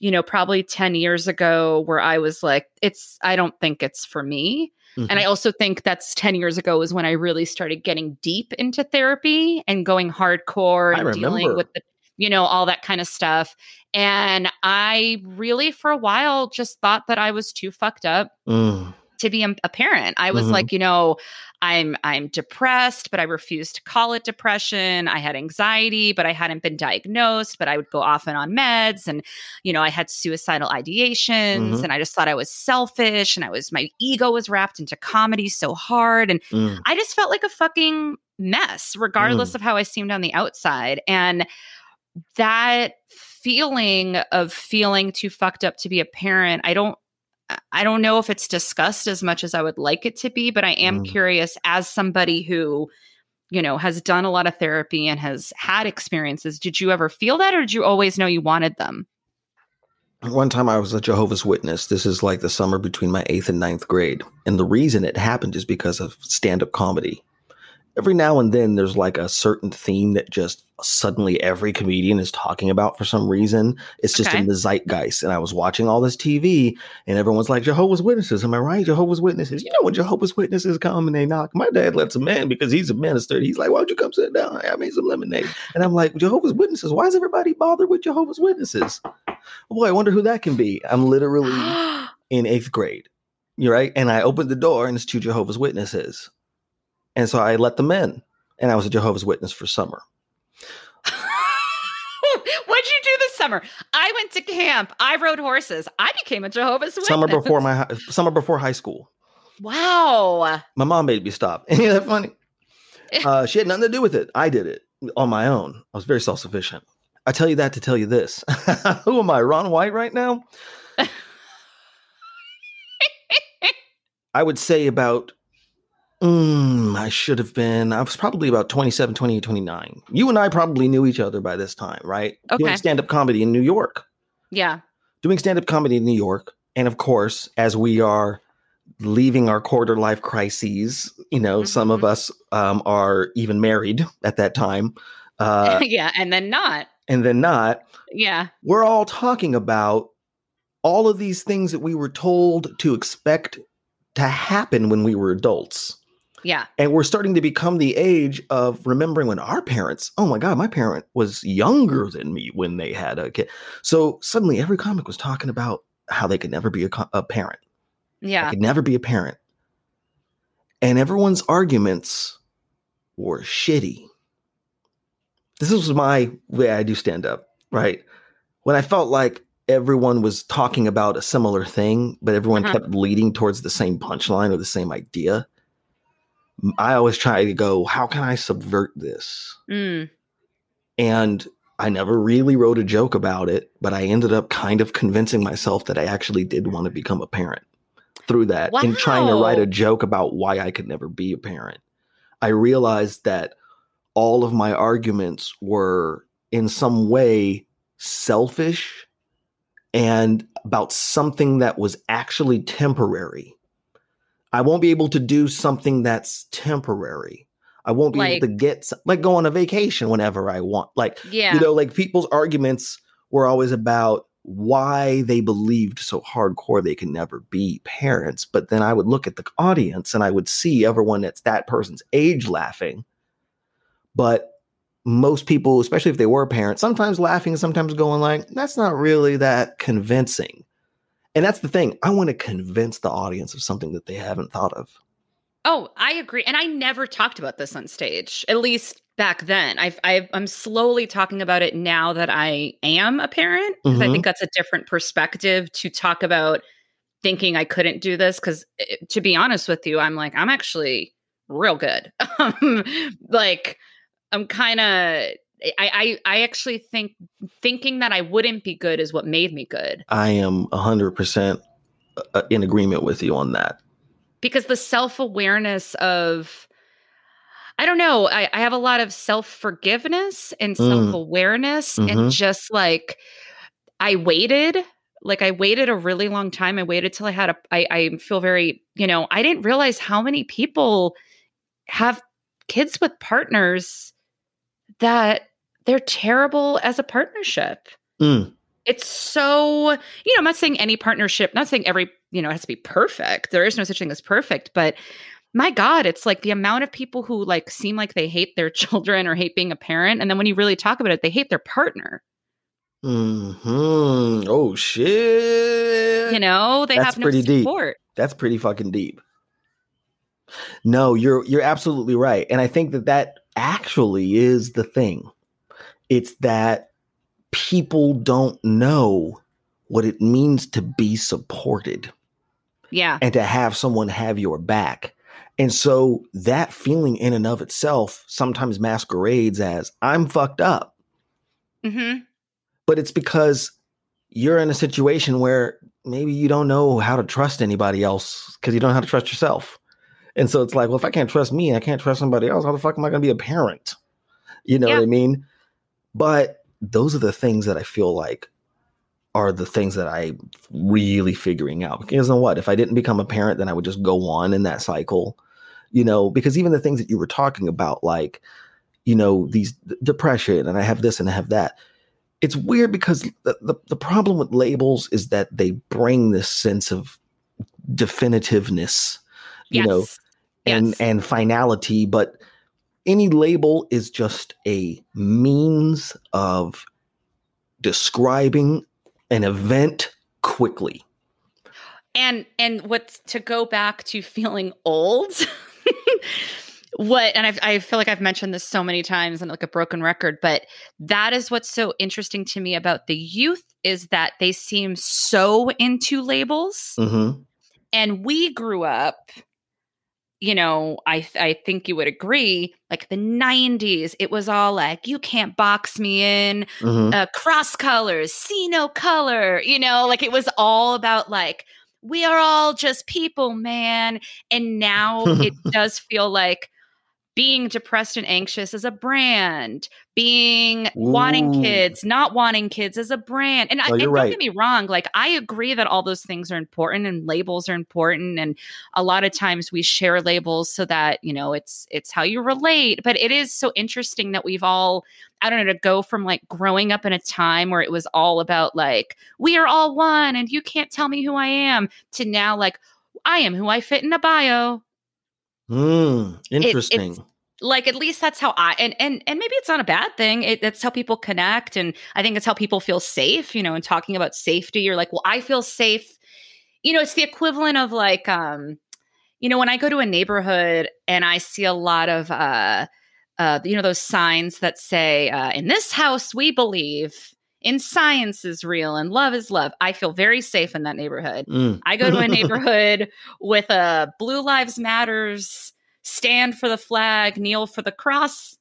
Speaker 1: you know, probably ten years ago, where I was like, it's. I don't think it's for me. And
Speaker 2: Mm-hmm.
Speaker 1: I also think that's 10 years ago was when I really started getting deep into therapy and going hardcore and dealing with the, you know, all that kind of stuff. And I really, for a while, just thought that I was too fucked up
Speaker 2: Mm.
Speaker 1: To be a, parent. I was
Speaker 2: Mhm.
Speaker 1: like, you know, I'm I'm depressed, but I refused to call it depression. I had anxiety, but I hadn't been diagnosed, but I would go off and on meds and you know, I had suicidal ideations
Speaker 2: Mhm.
Speaker 1: and I just thought I was selfish and I was my ego was wrapped into comedy so hard and
Speaker 2: Mm.
Speaker 1: I just felt like a fucking mess regardless of how I seemed on the outside and that feeling of feeling too fucked up to be a parent, I don't I- don't know if it's discussed as much as I would like it to be, but I am
Speaker 2: Mm.
Speaker 1: curious as somebody who, you know, has done a lot of therapy and has had experiences. Did you ever feel that or did you always know you wanted them?
Speaker 2: One time I was a Jehovah's Witness. This is like the summer between my eighth and ninth grade. And the reason it happened is because of stand up comedy. Every now and then there's like a certain theme that just suddenly every comedian is talking about for some reason. It's just
Speaker 1: Okay.
Speaker 2: in the zeitgeist. And I was watching all this TV and everyone's like, Jehovah's Witnesses. Am I right? Jehovah's Witnesses. You know when Jehovah's Witnesses come and they knock. My dad lets them in because he's a minister. He's like, Why don't you come sit down? I made some lemonade. And I'm like, Jehovah's Witnesses. Why is everybody bothered with Jehovah's Witnesses? Boy, I wonder who that can be. I'm literally in eighth grade. You're right. And I opened the door and it's two Jehovah's Witnesses. And so I let them in. And I was a Jehovah's Witness for summer.
Speaker 1: What'd you do this summer? I went to camp. I rode horses. I became a Jehovah's Witness.
Speaker 2: Summer before my summer before high school.
Speaker 1: Wow.
Speaker 2: My mom made me stop. Ain't that funny? Uh, she had nothing to do with it. I did it on my own. I was very self sufficient. I tell you that to tell you this. Who am I, Ron White, right now? I would say about, mm, I should have been, I was probably about 27, 28, 29. You and I probably knew each other by this time, right?
Speaker 1: Okay.
Speaker 2: Doing stand up comedy in New York.
Speaker 1: Yeah.
Speaker 2: Doing stand up comedy in New York. And of course, as we are leaving our quarter life crises, you know, some of
Speaker 1: Mhm.
Speaker 2: us um, are even married at that time. Uh,
Speaker 1: yeah. And then not.
Speaker 2: and then not.
Speaker 1: Yeah.
Speaker 2: We're all talking about all of these things that we were told to expect to happen when we were adults.
Speaker 1: Yeah.
Speaker 2: And we're starting to become the age of remembering when our parents, oh my God, my parent was younger than me when they had a kid. So suddenly every comic was talking about how they could never be a, a parent. I
Speaker 1: Yeah.
Speaker 2: could never be a parent. And everyone's arguments were shitty. This was my way I do stand up, right? When I felt like everyone was talking about a similar thing, but everyone
Speaker 1: Uh-huh.
Speaker 2: kept leading towards the same punchline or the same idea. I always try to go, how can I subvert this?
Speaker 1: Mm.
Speaker 2: And I never really wrote a joke about it, but I ended up kind of convincing myself that I actually did want to become a parent through that and trying to write a joke about why I could never be a parent. I realized that all of my arguments were in some way selfish and about something that was actually temporary. I won't be able to do something that's temporary. I won't be
Speaker 1: Like-
Speaker 2: able to get like go on a vacation whenever I want. Like
Speaker 1: Yeah.
Speaker 2: you know, like people's arguments were always about why they believed so hardcore they can never be parents. But then I would look at the audience and I would see everyone that's that person's age laughing. But most people, especially if they were parents, sometimes laughing, sometimes going like, that's not really that convincing. And that's the thing. I want to convince the audience of something that they haven't thought of.
Speaker 1: Oh, I agree. And I never talked about this on stage, at least back then. I've, I've, I'm slowly talking about it now that I am a parent because I
Speaker 2: Mhm.
Speaker 1: think that's a different perspective to talk about thinking I couldn't do this because to be honest with you, I'm like, I'm actually real good. Um, like I'm kind of I, I I actually think thinking that I wouldn't be good is what made me good.
Speaker 2: I am hundred percent uh, in agreement with you on that.
Speaker 1: Because the self awareness of I don't know. I, I have a lot of self forgiveness and self awareness, mm. mm-hmm. and just like I waited, like I waited a really long time. I waited till I had a. I, I feel very, you know, I didn't realize how many people have kids with partners that they're terrible as a partnership. Mm. It's so, you know, I'm not saying any partnership, not saying every, you know, has to be perfect. There is no such thing as perfect, but my god it's like the amount of people who like seem like they hate their children or hate being a parent and then when you really talk about it they hate their partner
Speaker 2: hmm oh shit
Speaker 1: you know they That's have no pretty support
Speaker 2: deep. That's pretty fucking deep. No, you're you're absolutely right. And I think that that actually is the thing. It's that people don't know what it means to be supported.
Speaker 1: Yeah.
Speaker 2: And to have someone have your back. And so that feeling in and of itself sometimes masquerades as I'm fucked up. Mm-hmm. But it's because you're in a situation where maybe you don't know how to trust anybody else because you don't know how to trust yourself. And so it's like, well, if I can't trust me, I can't trust somebody else. How the fuck am I going to be a parent? You know yeah. what I mean? But those are the things that I feel like are the things that I really figuring out. Because you know what? If I didn't become a parent, then I would just go on in that cycle you know, because even the things that you were talking about, like, you know, these depression and I have this and I have that. It's weird because the, the, the problem with labels is that they bring this sense of definitiveness, you yes. know, and yes. and finality, but any label is just a means of describing an event quickly.
Speaker 1: And and what's to go back to feeling old what and I've, i feel like i've mentioned this so many times and like a broken record but that is what's so interesting to me about the youth is that they seem so into labels mm-hmm. and we grew up you know i i think you would agree like the 90s it was all like you can't box me in mm-hmm. uh, cross colors see no color you know like it was all about like we are all just people, man. And now it does feel like being depressed and anxious is a brand, being Ooh. wanting kids, not wanting kids as a brand. And, I, and don't right. get me wrong, like I agree that all those things are important and labels are important. And a lot of times we share labels so that, you know, it's it's how you relate. But it is so interesting that we've all I don't know, to go from like growing up in a time where it was all about like, we are all one and you can't tell me who I am, to now like, I am who I fit in a bio.
Speaker 2: Hmm, interesting. It,
Speaker 1: like at least that's how I and and and maybe it's not a bad thing. It, that's how people connect, and I think it's how people feel safe. You know, and talking about safety, you're like, well, I feel safe. You know, it's the equivalent of like, um, you know, when I go to a neighborhood and I see a lot of uh uh, you know, those signs that say, uh, in this house, we believe in science is real and love is love. I feel very safe in that neighborhood. Mm. I go to a neighborhood with a Blue Lives Matters stand for the flag, kneel for the cross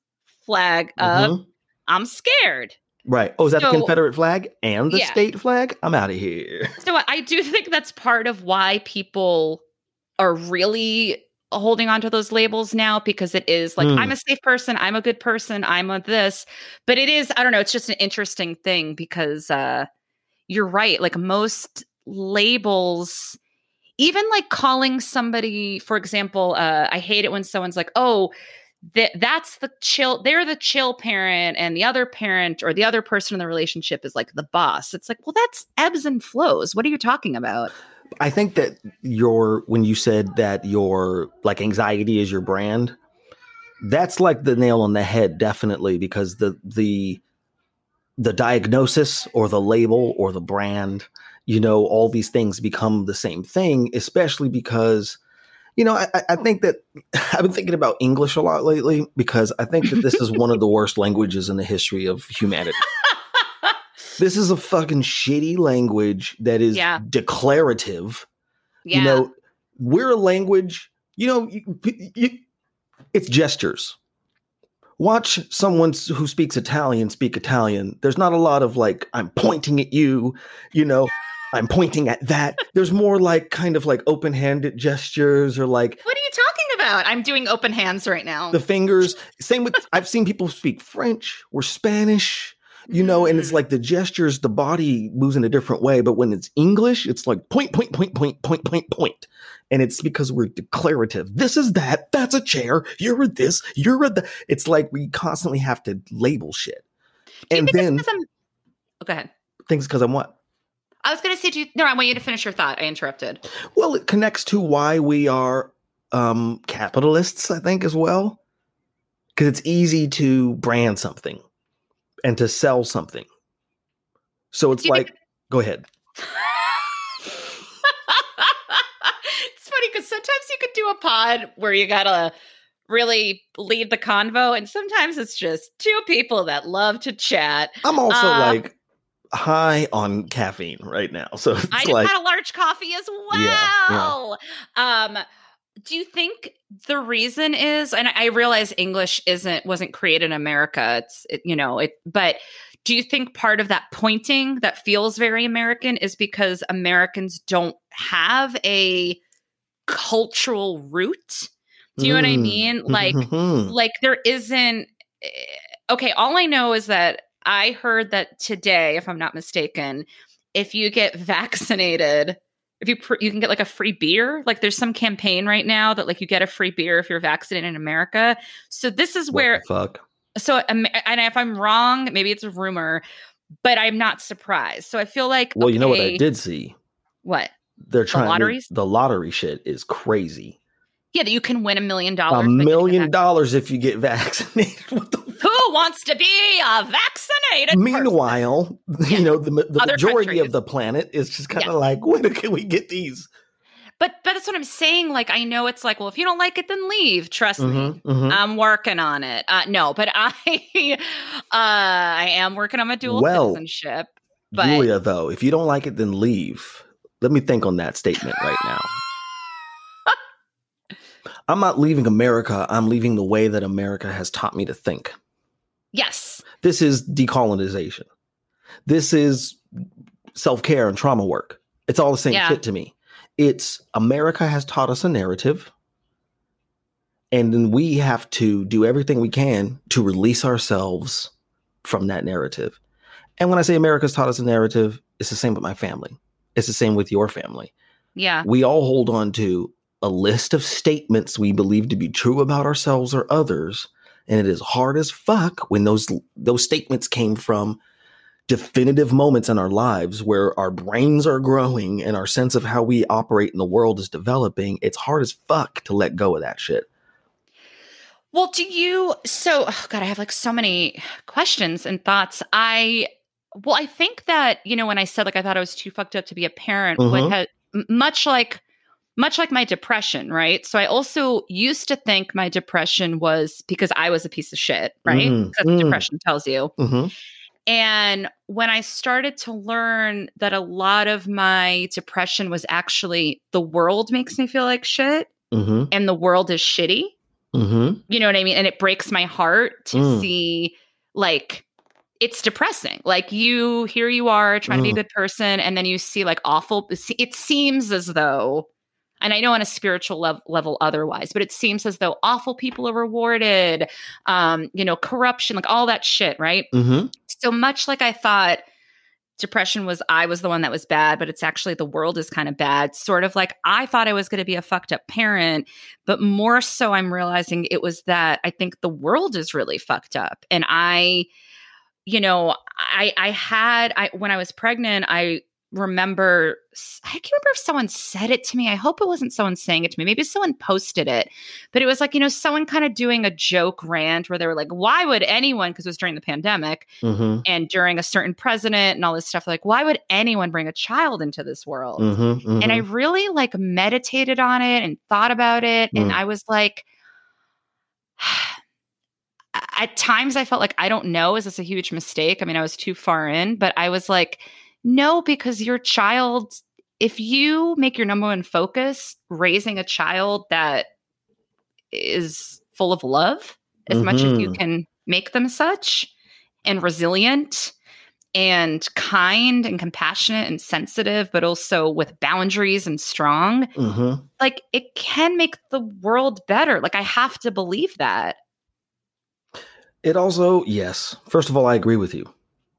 Speaker 1: flag up. Mm-hmm. I'm scared.
Speaker 2: Right. Oh, is that so, the Confederate flag and the yeah. state flag? I'm out of here.
Speaker 1: So I do think that's part of why people are really holding on to those labels now because it is like mm. I'm a safe person, I'm a good person, I'm a this. But it is, I don't know, it's just an interesting thing because uh you're right. Like most labels, even like calling somebody, for example, uh, I hate it when someone's like, oh, that that's the chill they're the chill parent and the other parent or the other person in the relationship is like the boss it's like well that's ebbs and flows what are you talking about
Speaker 2: I think that your when you said that your like anxiety is your brand, that's like the nail on the head, definitely, because the the the diagnosis or the label or the brand, you know, all these things become the same thing, especially because, you know, I, I think that I've been thinking about English a lot lately because I think that this is one of the worst languages in the history of humanity. This is a fucking shitty language that is yeah. declarative
Speaker 1: Yeah.
Speaker 2: You know, we're a language, you know, you, you, it's gestures. Watch someone who speaks Italian speak Italian. There's not a lot of like, I'm pointing at you, you know, I'm pointing at that. There's more like kind of like open handed gestures or like
Speaker 1: what are you talking about? I'm doing open hands right now.
Speaker 2: the fingers. Same with, I've seen people speak French or Spanish, you know, and it's
Speaker 1: Mm.
Speaker 2: like the gestures, the body moves in a different way. But when it's English, it's like point, point, point, point, point, point, point. And it's because we're declarative. This is that. That's a chair. You're a this. You're a that. It's like we constantly have to label shit. And then
Speaker 1: oh, go ahead.
Speaker 2: things because I'm what?
Speaker 1: I was going to say, to you, no, I want you to finish your thought. I interrupted.
Speaker 2: Well, it connects to why we are um, capitalists, I think, as well. Because it's easy to brand something and to sell something. So it's
Speaker 1: Do you think-
Speaker 2: like, go ahead.
Speaker 1: it's funny because sometimes you could do a pod where you gotta really lead the convo, and sometimes it's just two people that love to chat.
Speaker 2: I'm also
Speaker 1: Uh,
Speaker 2: like high on caffeine right now. So it's
Speaker 1: I just
Speaker 2: like,
Speaker 1: had a large coffee as
Speaker 2: Yeah,
Speaker 1: well. Um, do you think the reason is, and I realize English isn't wasn't created in America. It's it, you know it, but do you think part of that pointing that feels very American is because Americans don't have a cultural root? Do you know what I
Speaker 2: Mm,
Speaker 1: mean? Like
Speaker 2: mhm.
Speaker 1: like there isn't eh, okay all i know is that i heard that today if i'm not mistaken if you get vaccinated if you pr- you can get like a free beer like there's some campaign right now that like you get a free beer if you're vaccinated in america so this is where
Speaker 2: the fuck.
Speaker 1: so Am- and if i'm wrong maybe it's a rumor but i'm not surprised so i feel like
Speaker 2: Well, you know what I did see?
Speaker 1: what
Speaker 2: They're trying to-
Speaker 1: lotteries?
Speaker 2: the lottery shit is crazy.
Speaker 1: yeah that you can win a million dollars a
Speaker 2: million dollars if you get vaccinated. What the
Speaker 1: who wants to be a vaccinated?
Speaker 2: Meanwhile,
Speaker 1: Yeah.
Speaker 2: you know, the, the majority
Speaker 1: countries.
Speaker 2: of the planet is just kind of
Speaker 1: Yeah.
Speaker 2: like, when can we get these?
Speaker 1: But but that's what I'm saying. Like I know it's like, well, if you don't like it, then leave. Trust me.
Speaker 2: Mhm, mhm.
Speaker 1: I'm working on it. Uh, no, but I uh, I am working on my dual
Speaker 2: Well,
Speaker 1: citizenship. But
Speaker 2: Giulia, though, if you don't like it, then leave. Let me think on that statement right now. I'm not leaving America. I'm leaving the way that America has taught me to think.
Speaker 1: Yes,
Speaker 2: This is decolonization. This is self care and trauma work. It's all the same
Speaker 1: Yeah.
Speaker 2: shit to me. It's America has taught us a narrative, and then we have to do everything we can to release ourselves from that narrative. And when I say America's taught us a narrative, it's the same with my family. It's the same with your family.
Speaker 1: yeah,
Speaker 2: We all hold on to a list of statements we believe to be true about ourselves or others, and it is hard as fuck when those those statements came from definitive moments in our lives where our brains are growing and our sense of how we operate in the world is developing. It's hard as fuck to let go of that shit.
Speaker 1: Well, do you? So, oh God, I have like so many questions and thoughts. I, well, I think that you know when I said like I thought I was too fucked up to be a parent, what
Speaker 2: Mhm.
Speaker 1: had m- much like much like my depression, right? So I also used to think my depression was because I was a piece of shit, right?
Speaker 2: Mm,
Speaker 1: That's what
Speaker 2: mm.
Speaker 1: depression tells you.
Speaker 2: hmm
Speaker 1: And when I started to learn that a lot of my depression was actually the world makes me feel like shit
Speaker 2: hmm
Speaker 1: and the world is shitty.
Speaker 2: hmm
Speaker 1: You know what I mean? And it breaks my heart to
Speaker 2: Mm.
Speaker 1: see like it's depressing. Like you here you are trying to be a
Speaker 2: Mm.
Speaker 1: good person and then you see like awful it seems as though and I know on a spiritual lev- level otherwise, but it seems as though awful people are rewarded, um, you know, corruption, like all that shit, right?
Speaker 2: hmm
Speaker 1: so much like I thought depression was I was the one that was bad, but it's actually the world is kind of bad. Sort of like I thought I was going to be a fucked up parent, but more so I'm realizing it was that I think the world is really fucked up. And I, you know, I I had I when I was pregnant, I remember I can't remember if someone said it to me. I hope it wasn't someone saying it to me. Maybe someone posted it. But it was like, you know, someone kind of doing a joke rant where they were like, why would anyone, because it was during the pandemic
Speaker 2: hmm
Speaker 1: and during a certain president and all this stuff, like, why would anyone bring a child into this world?
Speaker 2: hmm
Speaker 1: And I really like meditated on it and thought about it. And
Speaker 2: Mm.
Speaker 1: I was like, at times I felt like, I don't know, is this a huge mistake? I mean, I was too far in, but I was like, no, because your child if you make your number one focus raising a child that is full of love as much as you
Speaker 2: Mhm.
Speaker 1: can make them such and resilient and kind and compassionate and sensitive but also with boundaries and strong
Speaker 2: hmm
Speaker 1: like it can make the world better like i have to believe that
Speaker 2: It also, yes. First of all, I agree with you.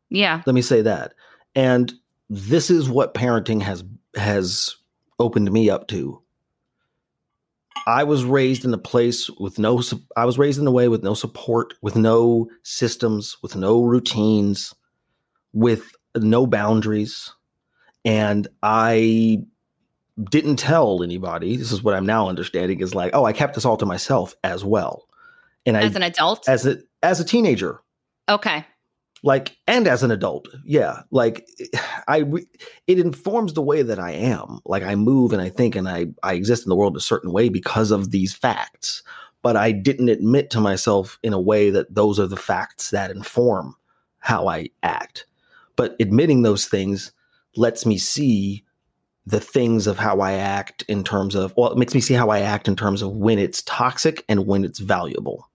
Speaker 1: yeah
Speaker 2: Let me say that. And this is what parenting has has opened me up to. I was raised in a place with no I was raised in a way with no support, with no systems, with no routines, with no boundaries. And I didn't tell anybody. This is what I'm now understanding is like, oh, I kept this all to myself as well. And I
Speaker 1: as an adult
Speaker 2: as a as a teenager,
Speaker 1: okay
Speaker 2: like and as an adult yeah like i it informs the way that i am. Like i move and i think and i i exist in the world a certain way because of these facts but i didn't admit to myself in a way that those are the facts that inform how i act. But admitting those things lets me see the things of how i act in terms of well it makes me see how i act in terms of when it's toxic and when it's valuable.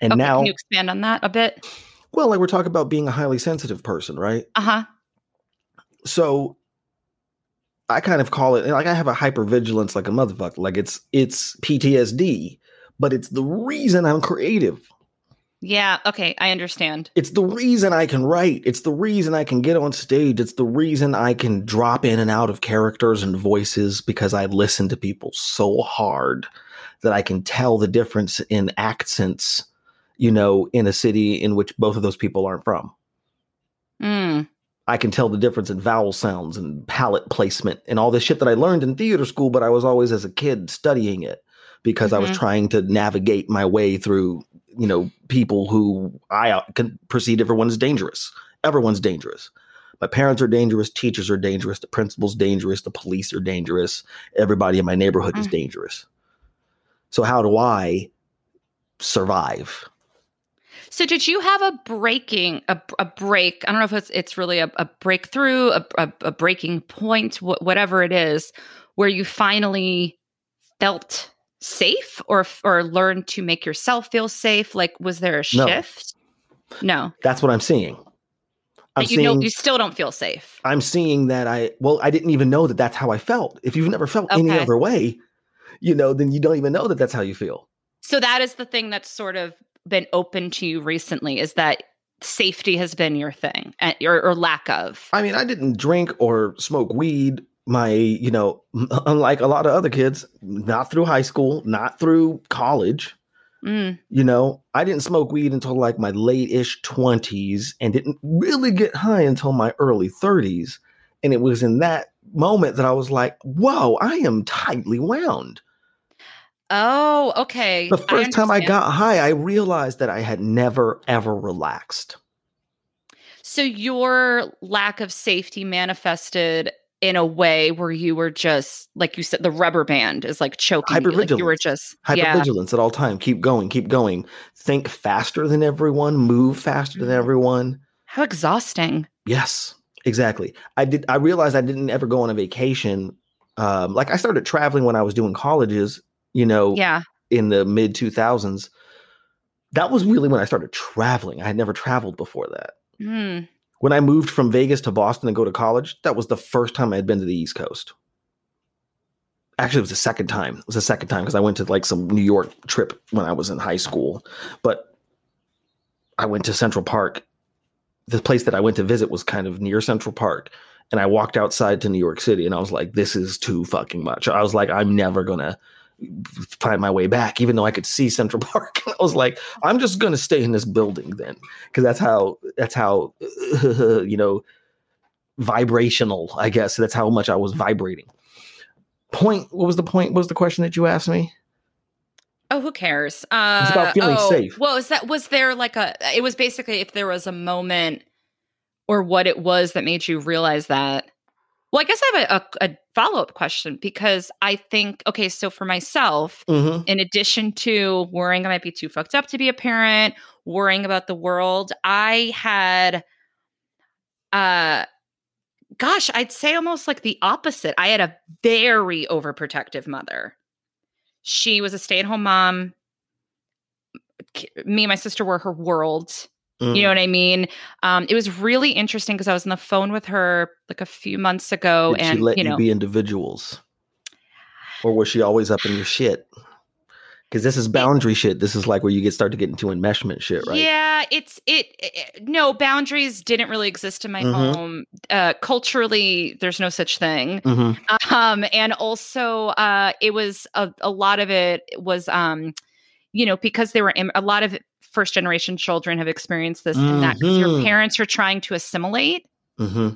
Speaker 2: And
Speaker 1: okay
Speaker 2: now
Speaker 1: can you expand on that a bit
Speaker 2: well, like we're talking about being a highly sensitive person, right?
Speaker 1: uh-huh
Speaker 2: So I kind of call it like I have a hypervigilance like a motherfucker. Like it's it's PTSD, but it's the reason I'm creative.
Speaker 1: yeah okay i understand
Speaker 2: It's the reason I can write. It's the reason I can get on stage. It's the reason I can drop in and out of characters and voices because I listen to people so hard that I can tell the difference in accents, you know, in a city in which both of those people aren't from.
Speaker 1: mm.
Speaker 2: I can tell the difference in vowel sounds and palate placement and all this shit that I learned in theater school, but I was always as a kid studying it because I was
Speaker 1: Mhm.
Speaker 2: trying to navigate my way through, you know, people who I uh, can perceive everyone as dangerous. Everyone's dangerous. My parents are dangerous, teachers are dangerous, the principal's dangerous, the police are dangerous, everybody in my neighborhood is
Speaker 1: Mm.
Speaker 2: dangerous. So how do I survive?
Speaker 1: So did you have a breaking a, a break? I don't know if it's it's really a, a breakthrough, a, a, a breaking point, wh- whatever it is, where you finally felt safe or or learned to make yourself feel safe. Like, was there a shift? No,
Speaker 2: That's what I'm seeing. I'm
Speaker 1: but you know
Speaker 2: seeing
Speaker 1: you still don't feel safe.
Speaker 2: I'm seeing that I well, I didn't even know that that's how I felt. If you've never felt any other way, you know, then you don't even know that that's how you feel.
Speaker 1: So that is the thing that's sort of been open to you recently is that safety has been your thing or, or lack of.
Speaker 2: I mean, I didn't drink or smoke weed. My, you know, unlike a lot of other kids, not through high school, not through college.
Speaker 1: Mm,
Speaker 2: You know, I didn't smoke weed until like my late ish 20s and didn't really get high until my early 30s. And it was in that moment that I was like, whoa, I am tightly wound.
Speaker 1: Oh, okay.
Speaker 2: The first time I got high, I realized that I had never ever relaxed.
Speaker 1: So your lack of safety manifested in a way where you were just like you said, the rubber band is like choking you. Like you were
Speaker 2: Hypervigilance.
Speaker 1: just yeah.
Speaker 2: Hypervigilance at all time. Keep going, keep going. Think faster than everyone, move faster than
Speaker 1: Mhm.
Speaker 2: everyone.
Speaker 1: How exhausting.
Speaker 2: Yes, exactly. I did I realized I didn't ever go on a vacation. Um, like I started traveling when I was doing colleges, you know,
Speaker 1: Yeah.
Speaker 2: in the mid 2000s. That was really when I started traveling. I had never traveled before that.
Speaker 1: Hmm.
Speaker 2: when I moved from Vegas to Boston to go to college, that was the first time I had been to the East Coast. Actually, it was the second time. It was the second time because I went to like some New York trip when I was in high school. But I went to Central Park. The place that I went to visit was kind of near Central Park. And I walked outside to New York City and I was like, this is too fucking much. I was like, I'm never going to find my way back, even though I could see Central Park. I was like, I'm just going to stay in this building then because that's how that's how you know vibrational i guess that's how much i was vibrating point what was the point what was the question that you asked me
Speaker 1: Oh, who cares? Uh,
Speaker 2: It's about feeling
Speaker 1: oh,
Speaker 2: safe.
Speaker 1: Well, is that was there like a? It was basically if there was a moment or what it was that made you realize that. Well, I guess I have a, a, a follow up question because I think okay, so for myself,
Speaker 2: mm-hmm.
Speaker 1: in addition to worrying I might be too fucked up to be a parent, worrying about the world, I had uh gosh, I'd say almost like the opposite. I had a very overprotective mother. She was a stay at home mom. Me and my sister were her world. Mm. You know mm. what I mean? Um, it was really interesting because I was on the phone with her like a few months ago,
Speaker 2: Did
Speaker 1: and
Speaker 2: she let
Speaker 1: you know,
Speaker 2: you be individuals, or was she always up in your shit? because this is boundary it, shit. This is like where you get start to get into enmeshment shit, right?
Speaker 1: Yeah, it's it, it no boundaries didn't really exist in my mm-hmm. home. Uh, culturally, there's no such thing. Mm-hmm. Um, and also, uh, it was a, a lot of it was, um, you know, because they were Im- a lot of first generation children have experienced this mm-hmm. and that because your parents are trying to assimilate. Mm-hmm.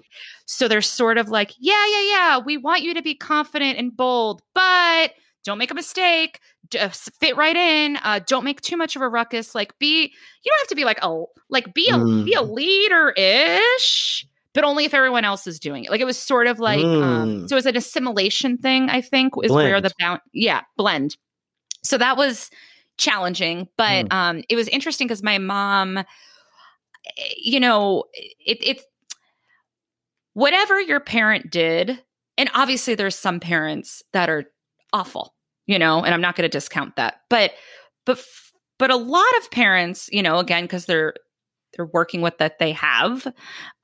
Speaker 1: So they're sort of like, yeah, yeah, yeah, we want you to be confident and bold, but don't make a mistake just fit right in uh don't make too much of a ruckus like be you don't have to be like a like be a mm. be a mm. leader ish but only if everyone else is doing it like it was sort of like um, mm. um so it was an assimilation thing i think is blend. where the bound yeah blend so that was challenging but mm. um it was interesting because my mom eh, you know it it's whatever your parent did and obviously there's some parents that are awful you know, and I'm not going to discount that. But but but a lot of parents, you know, again because they're they're working with that they have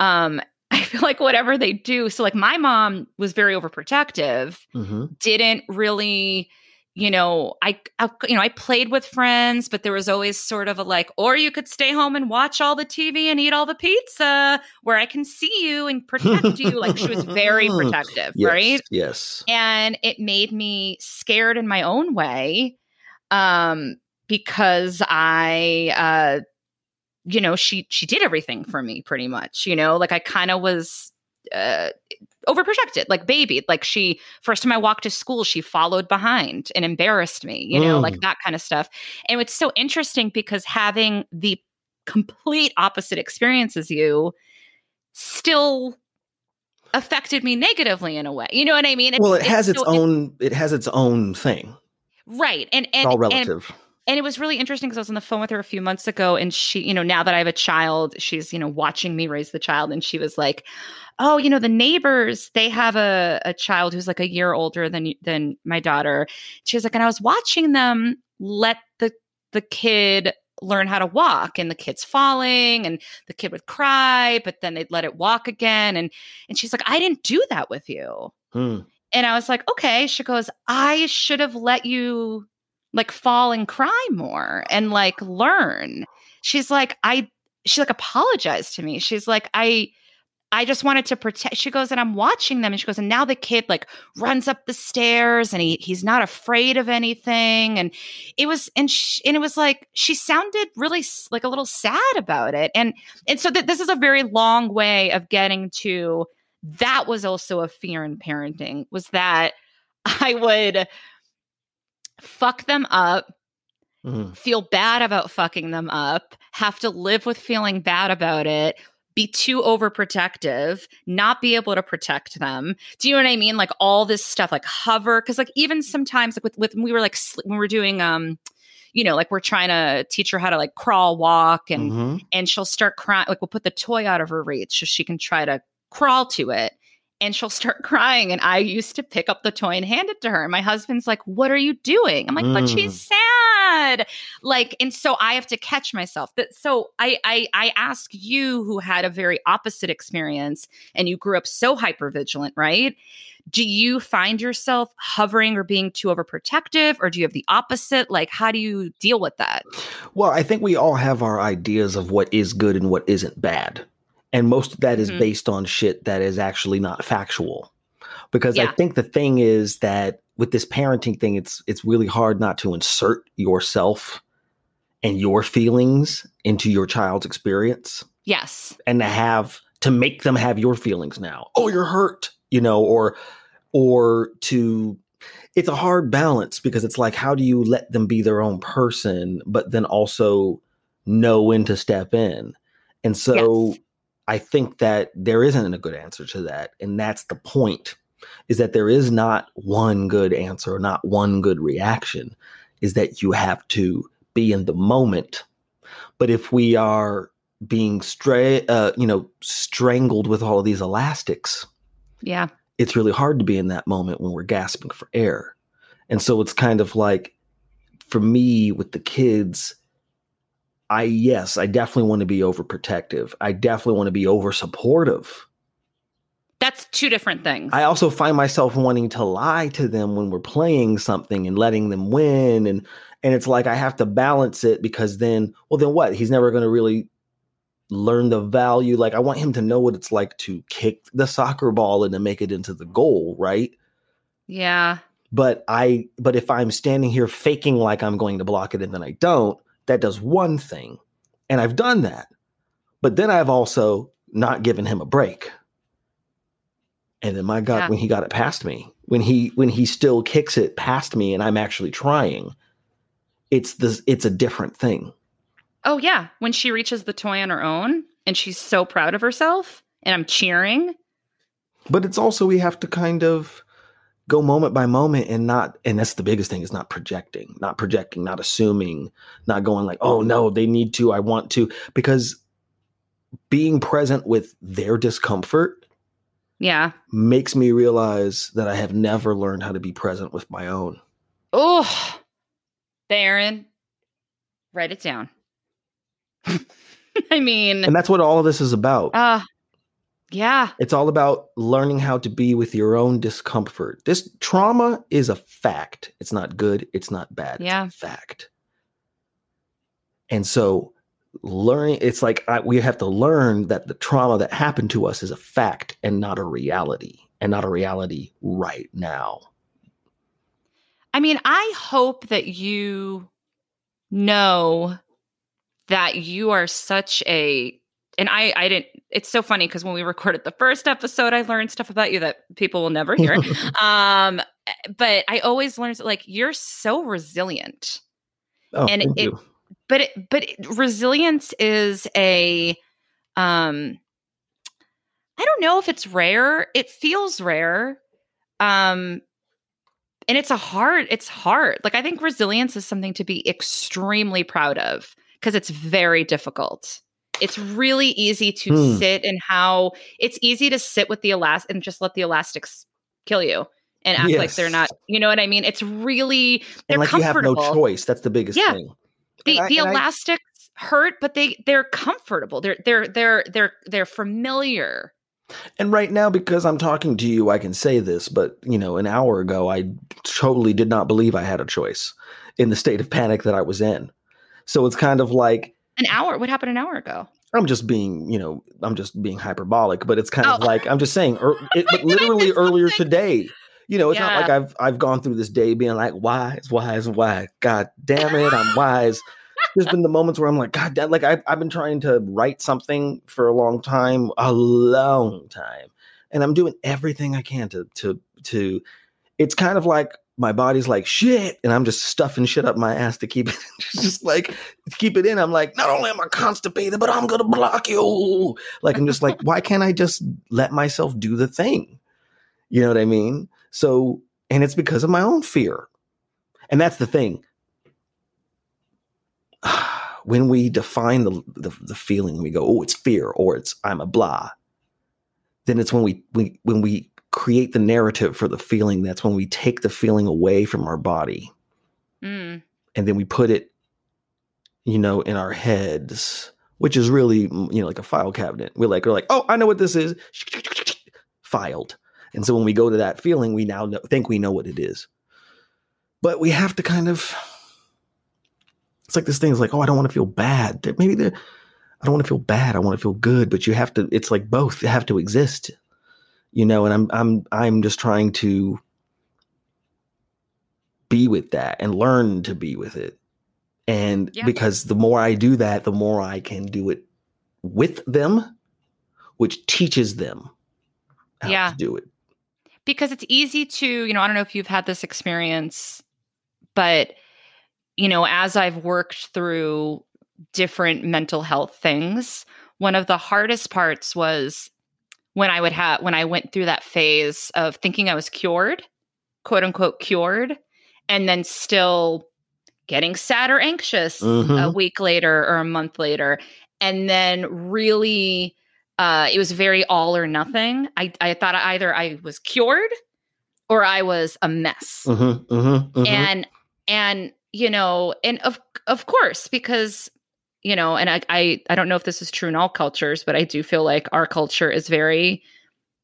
Speaker 1: um I feel like whatever they do so like my mom was very overprotective, mm-hmm. didn't really you know, I, I, you know, I played with friends, but there was always sort of a like, or you could stay home and watch all the TV and eat all the pizza where I can see you and protect you. like she was very protective,
Speaker 2: yes,
Speaker 1: right?
Speaker 2: Yes.
Speaker 1: And it made me scared in my own way. Um, because I uh you know, she she did everything for me pretty much, you know, like I kind of was uh, overprotected, like baby. Like she, first time I walked to school, she followed behind and embarrassed me, you know, mm. like that kind of stuff. And it's so interesting because having the complete opposite experience as you still affected me negatively in a way. You know what I mean?
Speaker 2: It's, well, it has its, its own, it, it has its own thing.
Speaker 1: Right. And, and,
Speaker 2: it's all relative.
Speaker 1: And, and it was really interesting because I was on the phone with her a few months ago and she, you know, now that I have a child, she's, you know, watching me raise the child and she was like, "Oh, you know, the neighbors, they have a a child who's like a year older than than my daughter." She was like, "And I was watching them let the the kid learn how to walk and the kid's falling and the kid would cry, but then they'd let it walk again and and she's like, "I didn't do that with you." Hmm. And I was like, "Okay." She goes, "I should have let you like fall and cry more and like learn. She's like, I, she like apologized to me. She's like, I, I just wanted to protect. She goes, and I'm watching them. And she goes, and now the kid like runs up the stairs and he he's not afraid of anything. And it was, and she, and it was like she sounded really like a little sad about it. And and so that this is a very long way of getting to that was also a fear in parenting was that I would fuck them up, mm-hmm. feel bad about fucking them up, have to live with feeling bad about it, be too overprotective, not be able to protect them. Do you know what I mean? Like all this stuff, like hover, because like even sometimes like with with we were like when we were doing um you know, like we're trying to teach her how to like crawl, walk, and mm-hmm. and she'll start crying. Like we'll put the toy out of her reach so she can try to crawl to it and she'll start crying. And I used to pick up the toy and hand it to her. And my husband's like, What are you doing? I'm like, mm. But she's mm. sad. Like, and so I have to catch myself. That so I I I ask you who had a very opposite experience and you grew up so hyper vigilant, right? Do you find yourself hovering or being too overprotective, or do you have the opposite? Like, how do you deal with that?
Speaker 2: Well, I think we all have our ideas of what is good and what isn't bad and most of that is mm-hmm. based on shit that is actually not factual. Because yeah. i think the thing is that with this parenting thing it's it's really hard not to insert yourself and your feelings into your child's experience.
Speaker 1: Yes.
Speaker 2: And to have to make them have your feelings now. Oh you're hurt you know or or to it's a hard balance because it's like how do you let them be their own person but then also know when to step in? And so yes I think that there isn't a good answer to that. And that's the point is that there is not one good answer or not one good reaction, is that you have to be in the moment. But if we are being stray, uh, you know, strangled with all of these elastics,
Speaker 1: Yeah.
Speaker 2: It's really hard to be in that moment when we're gasping for air. And so it's kind of like for me with the kids, I yes, I definitely want to be overprotective. I definitely want to be over supportive.
Speaker 1: That's two different things.
Speaker 2: I also find myself wanting to lie to them when we're playing something and letting them win and and it's like I have to balance it because then well then what? He's never going to really learn the value like I want him to know what it's like to kick the soccer ball and to make it into the goal, right?
Speaker 1: yeah.
Speaker 2: But I but if I'm standing here faking like I'm going to block it and then I don't, that does one thing. And I've done that. But then I've also not given him a break. And then my God,
Speaker 1: Yeah.
Speaker 2: when he got it past me, when he when he still kicks it past me and I'm actually trying, it's this it's a different thing.
Speaker 1: Oh yeah. When she reaches the toy on her own and she's so proud of herself and I'm cheering.
Speaker 2: But it's also we have to kind of go moment by moment and not and that's the biggest thing is not projecting, not projecting, not assuming, not going like, "Oh no, they need to, I want to," because being present with their discomfort
Speaker 1: Yeah.
Speaker 2: makes me realize that I have never learned how to be present with my own.
Speaker 1: Oh, Baron, write it down. I mean,
Speaker 2: And that's what all of this is about.
Speaker 1: uh, yeah.
Speaker 2: It's all about learning how to be with your own discomfort. This trauma is a fact. It's not good. It's not bad.
Speaker 1: Yeah.
Speaker 2: It's a fact. And so, learning, it's like I, we have to learn that the trauma that happened to us is a fact and not a reality, and not a reality right now.
Speaker 1: I mean, I hope that you know that you are such a and I I didn't it's so funny because when we recorded the first episode I learned stuff about you that people will never hear. um but I always learned like you're so resilient.
Speaker 2: Oh,
Speaker 1: And
Speaker 2: thank
Speaker 1: it-
Speaker 2: you.
Speaker 1: But it, but it- resilience is a um I don't know if it's rare. It feels rare. Um and it's a hard it's hard. Like I think resilience is something to be extremely proud of because it's very difficult. It's really easy to
Speaker 2: Hmm.
Speaker 1: sit and how it's easy to sit with the elastic and just let the elastics kill you and act like they're not, you know what I mean? It's really they're
Speaker 2: and like you have no choice. That's the biggest
Speaker 1: Yeah.
Speaker 2: thing.
Speaker 1: the
Speaker 2: And I-
Speaker 1: the
Speaker 2: and I-
Speaker 1: elastics hurt, but they they're comfortable. They're they're they're they're they're familiar.
Speaker 2: And right now, because I'm talking to you, I can say this, but you know, an hour ago, I totally did not believe I had a choice in the state of panic that I was in. So it's kind of like
Speaker 1: An hour. What happened an hour ago?
Speaker 2: I'm just being, you know, I'm just being hyperbolic, but it's kind of
Speaker 1: Oh.
Speaker 2: like I'm just saying, er, it, but literally earlier today. You know, it's not like I've I've gone through this day being like wise, wise, wise. God damn it, I'm wise. There's been the moments where I'm like, God damn, like I've I've been trying to write something for a long time, a long time, and I'm doing everything I can to to to. It's kind of like my body's like shit, and I'm just stuffing shit up my ass to keep it, just like keep it in. I'm like, not only am I constipated, but I'm gonna block you. Like I'm just like, why can't I just let myself do the thing? You know what I mean? So, and it's because of my own fear. And that's the thing. When we define the, the, the feeling, we go, oh, it's fear or it's I'm a blah. Then it's when we, we when we create the narrative for the feeling, that's when we take the feeling away from our body
Speaker 1: Mm.
Speaker 2: and then we put it, you know, in our heads, which is really, you know, like a file cabinet. We're like, we're like, oh, I know what this is. Filed. And so when we go to that feeling, we now know, think we know what it is. But we have to kind of, it's like this thing is like, oh, I don't want to feel bad. Maybe I don't want to feel bad. I want to feel good. But you have to, it's like both have to exist, you know, and I'm, I'm, I'm just trying to be with that and learn to be with it. And
Speaker 1: Yeah.
Speaker 2: because the more I do that, the more I can do it with them, which teaches them how
Speaker 1: Yeah.
Speaker 2: to do it.
Speaker 1: because it's easy to you know i don't know if you've had this experience but you know as i've worked through different mental health things one of the hardest parts was when i would have when i went through that phase of thinking i was cured quote unquote cured and then still getting sad or anxious a
Speaker 2: Mhm.
Speaker 1: week later or a month later and then really uh, it was very all or nothing. I, I thought either I was cured or I was a mess.
Speaker 2: Mhm, mhm, mhm.
Speaker 1: And and you know, and of of course, because you know, and I, I I don't know if this is true in all cultures, but I do feel like our culture is very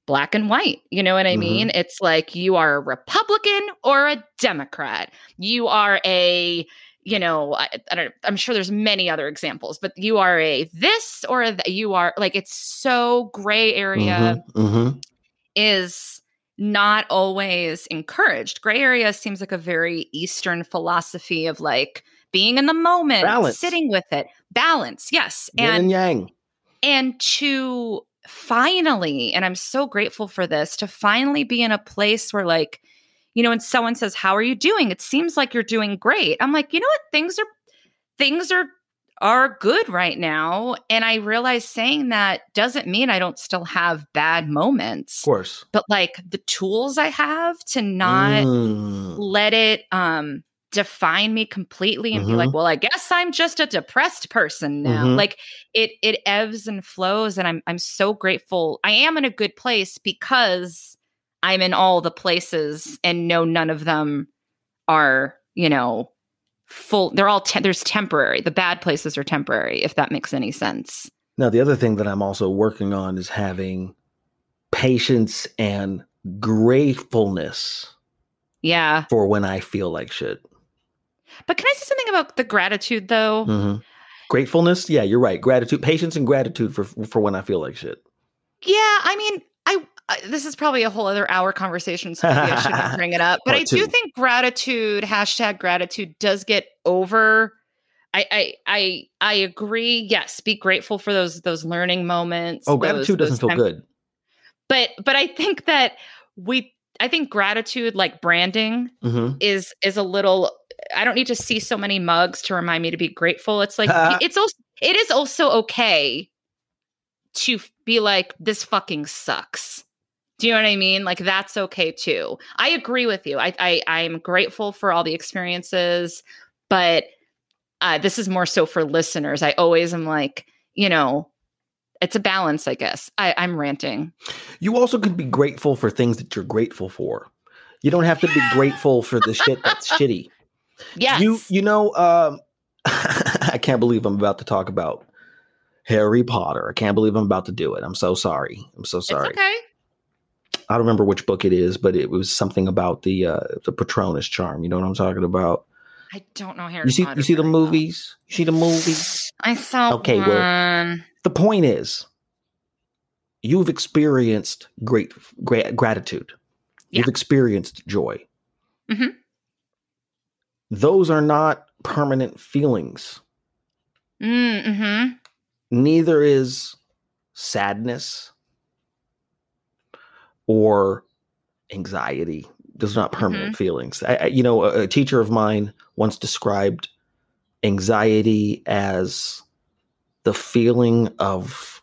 Speaker 1: black and white. You know what I
Speaker 2: Mhm.
Speaker 1: mean? It's like you are a Republican or a Democrat. You are a you know, I, I don't. I'm sure there's many other examples, but you are a this or a th- you are like it's so gray area
Speaker 2: Mhm, mhm.
Speaker 1: is not always encouraged. Gray area seems like a very Eastern philosophy of like being in the moment,
Speaker 2: Balance.
Speaker 1: sitting with it, balance. Yes,
Speaker 2: Yin and
Speaker 1: and
Speaker 2: yang.
Speaker 1: and to finally, and I'm so grateful for this, to finally be in a place where like, you know, when someone says, "How are you doing?" It seems like you're doing great. I'm like, you know what? Things are things are are good right now, and I realize saying that doesn't mean I don't still have bad moments
Speaker 2: Of course.
Speaker 1: but like the tools I have to not
Speaker 2: Mm.
Speaker 1: let it um define me completely and be like,
Speaker 2: Mhm.
Speaker 1: well, I guess I'm just a depressed person now.
Speaker 2: Mhm.
Speaker 1: Like it it ebbs and flows and I'm I'm so grateful. I am in a good place because I'm in all the places and know none of them are, you know, full they're all te- there's temporary. The bad places are temporary if that makes any sense.
Speaker 2: Now, the other thing that I'm also working on is having patience and gratefulness
Speaker 1: Yeah.
Speaker 2: for when I feel like shit.
Speaker 1: But can I say something about the gratitude though?
Speaker 2: Mhm. Gratefulness, yeah, you're right. Gratitude, patience, and gratitude for for when I feel like shit.
Speaker 1: Yeah, I mean, I, I this is probably a whole other hour conversation, so maybe I shouldn't bring it up. But I do think gratitude hashtag gratitude does get over. I I I I agree. Yes, be grateful for those those learning moments.
Speaker 2: Oh,
Speaker 1: those-
Speaker 2: gratitude doesn't feel
Speaker 1: time-
Speaker 2: good.
Speaker 1: But but I think that we I think gratitude like branding
Speaker 2: hmm
Speaker 1: is is a little I don't need to see so many mugs to remind me to be grateful. It's like it's also it is also okay to be like this fucking sucks. Do you know what I mean? Like that's okay too. I agree with you. I I I'm grateful for all the experiences, but uh this is more so for listeners. I always am like, you know, it's a balance, I guess. I I'm ranting.
Speaker 2: You also can be grateful for things that you're grateful for. You don't have to be grateful for the shit that's shitty.
Speaker 1: Yes.
Speaker 2: You you know, um, I can't believe I'm about to talk about Harry Potter. I can't believe I'm about to do it. I'm so sorry. I'm so sorry.
Speaker 1: It's okay.
Speaker 2: I don't remember which book it is, but it was something about the uh, the Patronus charm. You know what I'm talking about?
Speaker 1: I don't know Harry
Speaker 2: you see
Speaker 1: Potter
Speaker 2: you see the
Speaker 1: very well.
Speaker 2: movies? You see the movies?
Speaker 1: I saw
Speaker 2: Okay, well. The point is you've experienced great gra- gratitude. You've experienced joy.
Speaker 1: Mhm.
Speaker 2: Those are not permanent feelings.
Speaker 1: Mm-hmm.
Speaker 2: neither is sadness or anxiety. Those are not permanent feelings. I, I, you know, a, a teacher of mine once described anxiety as the feeling of,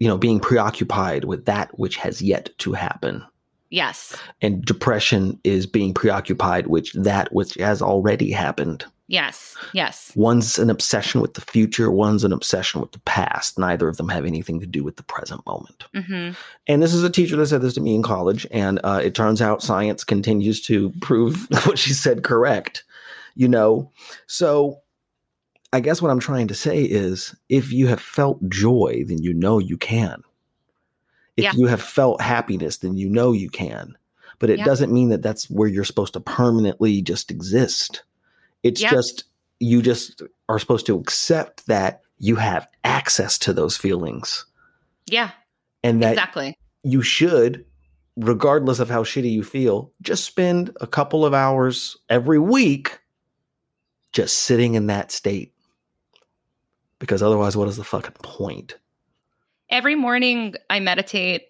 Speaker 2: you know, being preoccupied with that which has yet to happen.
Speaker 1: Yes.
Speaker 2: And depression is being preoccupied with that which has already happened.
Speaker 1: Yes. Yes.
Speaker 2: One's an obsession with the future, one's an obsession with the past. Neither of them have anything to do with the present moment.
Speaker 1: Mm-hmm.
Speaker 2: And this is a teacher that said this to me in college, and uh, it turns out science continues to prove what she said correct. You know, so I guess what I'm trying to say is, if you have felt joy, then you know you can. If
Speaker 1: Yeah.
Speaker 2: you have felt happiness, then you know you can. But it
Speaker 1: Yeah.
Speaker 2: doesn't mean that that's where you're supposed to permanently just exist. It's
Speaker 1: Yeah.
Speaker 2: just you just are supposed to accept that you have access to those feelings
Speaker 1: Yeah.
Speaker 2: and that
Speaker 1: exactly.
Speaker 2: you should, regardless of how shitty you feel, just spend a couple of hours every week just sitting in that state. Because otherwise, what is the fucking point?
Speaker 1: Every morning I meditate.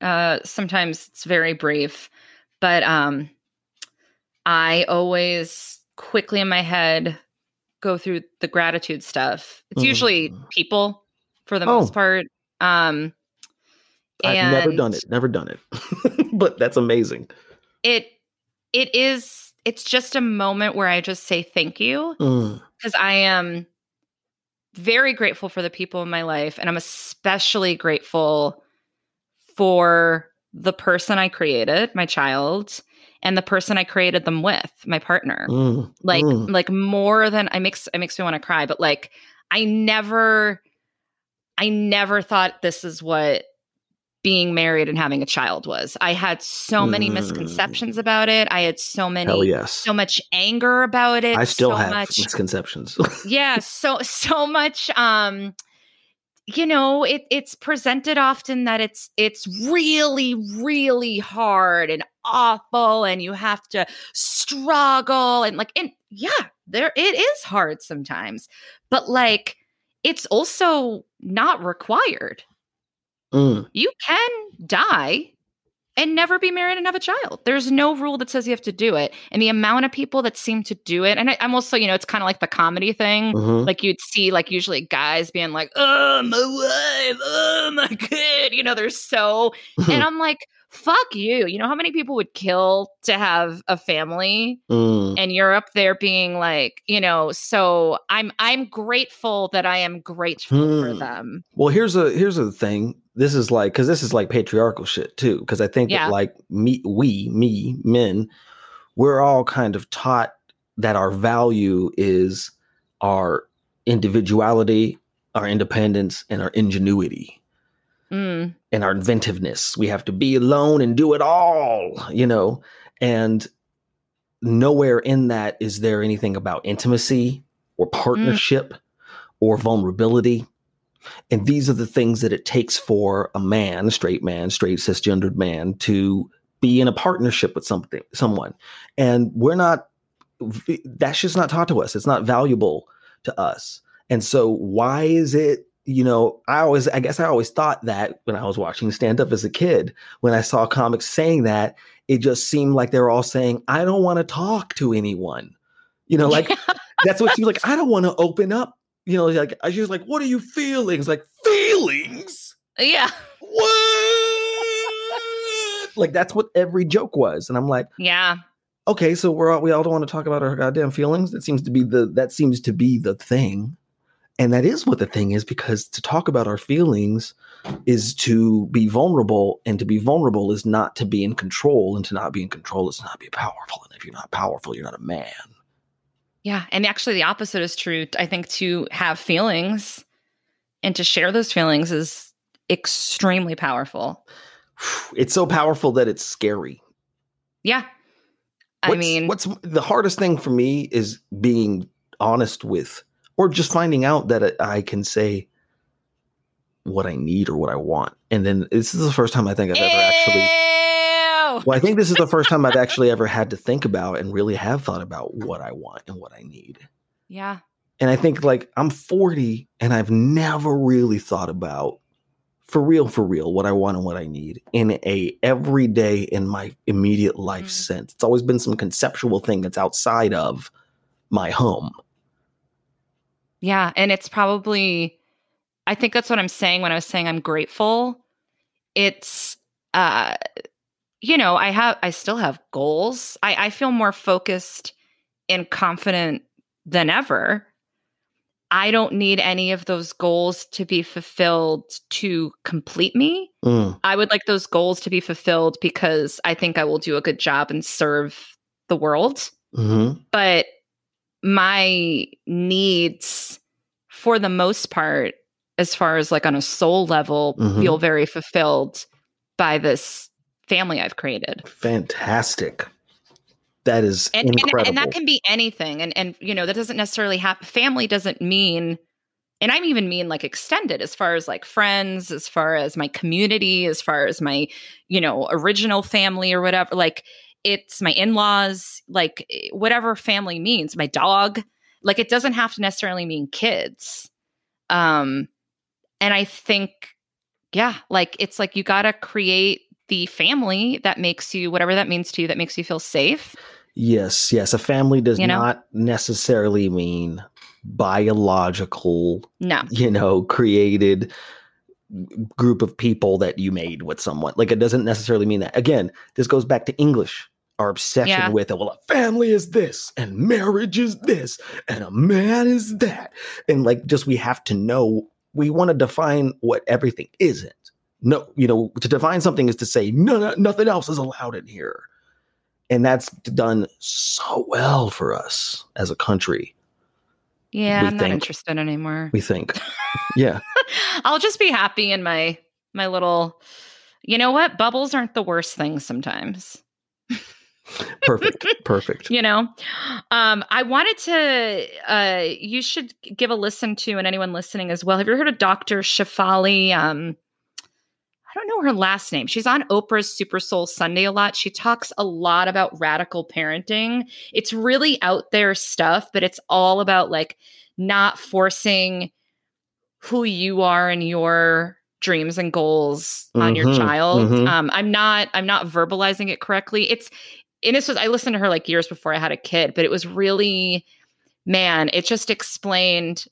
Speaker 1: Uh, sometimes it's very brief, but um, I always quickly in my head go through the gratitude stuff. It's usually
Speaker 2: Mm.
Speaker 1: people for the
Speaker 2: Oh.
Speaker 1: most part. Um,
Speaker 2: I've never done it. Never done it. but that's amazing.
Speaker 1: It it is. It's just a moment where I just say thank you
Speaker 2: Mm,
Speaker 1: because I am very grateful for the people in my life and I'm especially grateful for the person I created, my child, and the person I created them with, my partner.
Speaker 2: Mm,
Speaker 1: Like
Speaker 2: mm.
Speaker 1: like more than I makes it makes me want to cry, but like I never I never thought this is what being married and having a child was. I had so many
Speaker 2: Mm.
Speaker 1: misconceptions about it. I had so many
Speaker 2: Hell yes.
Speaker 1: so much anger about it.
Speaker 2: I still
Speaker 1: so
Speaker 2: have
Speaker 1: much
Speaker 2: misconceptions.
Speaker 1: yeah so so much um you know it it's presented often that it's it's really really hard and awful and you have to struggle and like and yeah there it is hard sometimes but like it's also not required
Speaker 2: Mm,
Speaker 1: you can die and never be married and have a child. There's no rule that says you have to do it. And the amount of people that seem to do it, and I, I'm also, you know, it's kind of like the comedy thing.
Speaker 2: mhm.
Speaker 1: Like you'd see, like usually guys being like, "Oh, my wife, oh my kid," you know, they're so, and I'm like, "Fuck you!" You know how many people would kill to have a family,
Speaker 2: Mm,
Speaker 1: and you're up there being like, you know. So I'm I'm grateful that I am grateful for
Speaker 2: Hmm.
Speaker 1: them.
Speaker 2: Well, here's a here's a thing. This is like because this is like patriarchal shit too. Because I think
Speaker 1: Yeah.
Speaker 2: that like me, we, me, men, we're all kind of taught that our value is our individuality, our independence, and our ingenuity
Speaker 1: Mm,
Speaker 2: and our inventiveness. We have to be alone and do it all, you know. And nowhere in that is there anything about intimacy or partnership or vulnerability. And these are the things that it takes for a man, a straight man, straight cisgendered man, to be in a partnership with something, someone. And we're not. That's just not taught to us. It's not valuable to us. And so, why is it? You know, I always, I guess, I always thought that when I was watching stand up as a kid, when I saw comics saying that, it just seemed like they were all saying, "I don't want to talk to anyone." You know, like that's what she was like. I don't want to open up. You know, like she was like, "What are you feelings?" Like feelings.
Speaker 1: yeah,
Speaker 2: What? like that's what every joke was, and I'm like,
Speaker 1: yeah.
Speaker 2: okay, so we're all, we all don't want to talk about our goddamn feelings. That seems to be the that seems to be the thing, and that is what the thing is because to talk about our feelings is to be vulnerable, and to be vulnerable is not to be in control, and to not be in control is to not be powerful. And if you're not powerful, you're not a man.
Speaker 1: Yeah. And actually, the opposite is true. I think to have feelings and to share those feelings is extremely powerful.
Speaker 2: It's so powerful that it's scary.
Speaker 1: Yeah. I
Speaker 2: What's-
Speaker 1: mean,
Speaker 2: what's the hardest thing for me is being honest with, or just finding out that I can say what I need or what I want. And then this is the first time I think I've ever actually.
Speaker 1: Eh,
Speaker 2: Well, I think this is the first time I've actually ever had to think about and really have thought about what I want and what I need.
Speaker 1: Yeah.
Speaker 2: And I think like I'm 40 and I've never really thought about for real, for real, what I want and what I need in a everyday in my immediate life
Speaker 1: Mm.
Speaker 2: sense. It's always been some conceptual thing that's outside of my home.
Speaker 1: Yeah. And it's probably, I think that's what I'm saying when I was saying I'm grateful. It's, uh, you know, I have, I still have goals. I, I feel more focused and confident than ever. I don't need any of those goals to be fulfilled to complete me.
Speaker 2: Mm,
Speaker 1: I would like those goals to be fulfilled because I think I will do a good job and serve the world.
Speaker 2: mhm.
Speaker 1: But my needs, for the most part, as far as like on a soul level,
Speaker 2: Mhm.
Speaker 1: feel very fulfilled by this family I've created.
Speaker 2: Fantastic. That is
Speaker 1: And, and
Speaker 2: incredible.
Speaker 1: and that can be anything. And and you know, that doesn't necessarily have family doesn't mean and I'm even mean like extended as far as like friends, as far as my community, as far as my, you know, original family or whatever. Like it's my in-laws, like eh, whatever family means, my dog. Like it doesn't have to necessarily mean kids. Um and I think yeah, like it's like you got to create the family that makes you whatever that means to you that makes you feel safe.
Speaker 2: yes, yes. A family does
Speaker 1: You know?
Speaker 2: not necessarily mean biological,
Speaker 1: No.
Speaker 2: you know, created group of people that you made with someone. Like it doesn't necessarily mean that. Again, this goes back to English. our obsession
Speaker 1: Yeah.
Speaker 2: with it. Well, a family is this, and marriage is this, and a man is that, and like just we have to know. We want to define what everything isn't. No, you know, to define something is to say no, no nothing else is allowed in here, and that's done so well for us as a country.
Speaker 1: Yeah,
Speaker 2: We
Speaker 1: I'm not interested anymore.
Speaker 2: We think, yeah,
Speaker 1: I'll just be happy in my my little. You know what? Bubbles aren't the worst thing sometimes.
Speaker 2: perfect, perfect.
Speaker 1: you know um i wanted to uh you should give a listen to and anyone listening as well have you heard of dr Shefali um don't know her last name she's on oprah's super soul sunday a lot she talks a lot about radical parenting it's really out there stuff but it's all about like not forcing who you are and your dreams and goals on your
Speaker 2: Mhm,
Speaker 1: child
Speaker 2: mhm.
Speaker 1: um i'm not i'm not verbalizing it correctly it's and this was I listened to her like years before I had a kid, but it was really, man, it just explained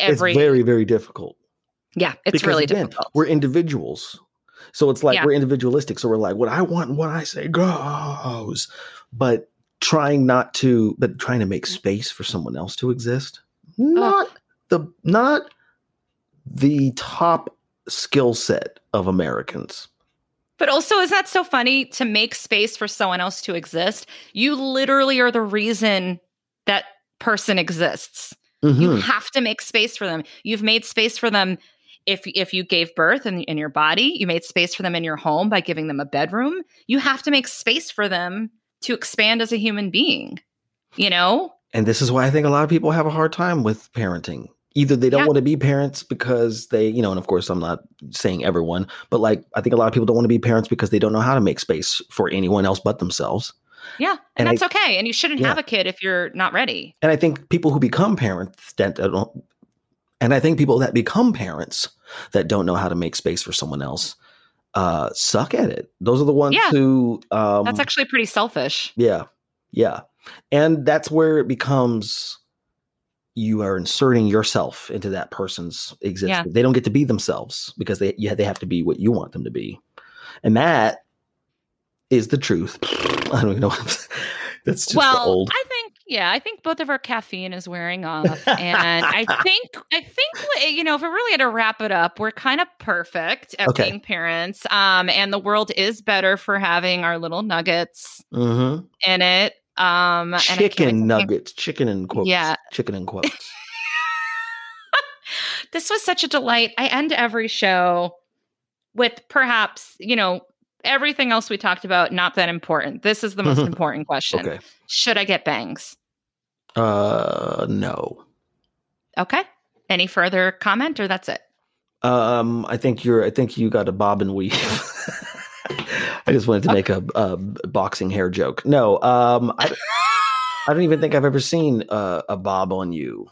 Speaker 1: every.
Speaker 2: it's very, very difficult.
Speaker 1: yeah, it's
Speaker 2: because,
Speaker 1: really
Speaker 2: again,
Speaker 1: difficult.
Speaker 2: We're individuals. So it's like
Speaker 1: Yeah.
Speaker 2: we're individualistic. So we're like, what I want and what I say goes. But trying not to, but trying to make space for someone else to exist. Not the not the top skill set of Americans.
Speaker 1: But also, is that so funny to make space for someone else to exist? You literally are the reason that person exists. You
Speaker 2: Mhm.
Speaker 1: have to make space for them. You've made space for them if if you gave birth in, in your body. You made space for them in your home by giving them a bedroom. You have to make space for them to expand as a human being. You know?
Speaker 2: And this is why I think a lot of people have a hard time with parenting. Either they don't
Speaker 1: Yeah.
Speaker 2: want to be parents because they, you know, and of course I'm not saying everyone, but like I think a lot of people don't want to be parents because they don't know how to make space for anyone else but themselves.
Speaker 1: Yeah, and,
Speaker 2: And I-
Speaker 1: that's okay. And you shouldn't
Speaker 2: Yeah.
Speaker 1: have a kid if you're not ready.
Speaker 2: And I think people who become parents that uh, don't, and I think people that become parents that don't know how to make space for someone else uh suck at it. Those are the ones
Speaker 1: Yeah.
Speaker 2: who um
Speaker 1: That's actually pretty selfish.
Speaker 2: Yeah. Yeah. And that's where it becomes you are inserting yourself into that person's existence. They don't get to be themselves because they yeah, they have to be what you want them to be. And that is the truth. I don't even know. what- That's just the
Speaker 1: well,
Speaker 2: old.
Speaker 1: I think yeah, I think both of our caffeine is wearing off, and I think I think you know if we really had to wrap it up, we're kind of perfect at
Speaker 2: Okay.
Speaker 1: being parents, um, and the world is better for having our little nuggets
Speaker 2: Mhm.
Speaker 1: in it. Um, and I can't wait
Speaker 2: Chicken nuggets, chicken in quotes.
Speaker 1: Yeah.
Speaker 2: Chicken in quotes.
Speaker 1: This was such a delight. I end every show with perhaps you know everything else we talked about not that important. This is the most important question.
Speaker 2: okay.
Speaker 1: Should I get bangs?
Speaker 2: Uh no.
Speaker 1: Okay. Any further comment or that's it?
Speaker 2: Um, I think you're. I think you got a bob and weave. I just wanted to make a, a boxing hair joke. No, um, I, I don't even think I've ever seen a, a bob on you.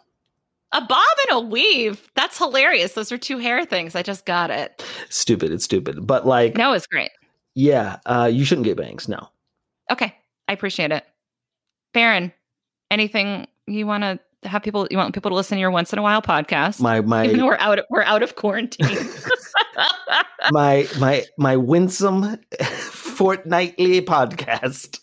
Speaker 1: A bob and a weave. That's hilarious. Those are two hair things. I just got it.
Speaker 2: Stupid. It's stupid. But like,
Speaker 1: No, it's great.
Speaker 2: yeah, uh, you shouldn't get bangs. No.
Speaker 1: Okay. I appreciate it. Baron, anything you want to have people you want people to listen to your once in a while podcast?
Speaker 2: My
Speaker 1: my Even
Speaker 2: my
Speaker 1: we're out of, we're out of quarantine.
Speaker 2: my my my winsome fortnightly podcast.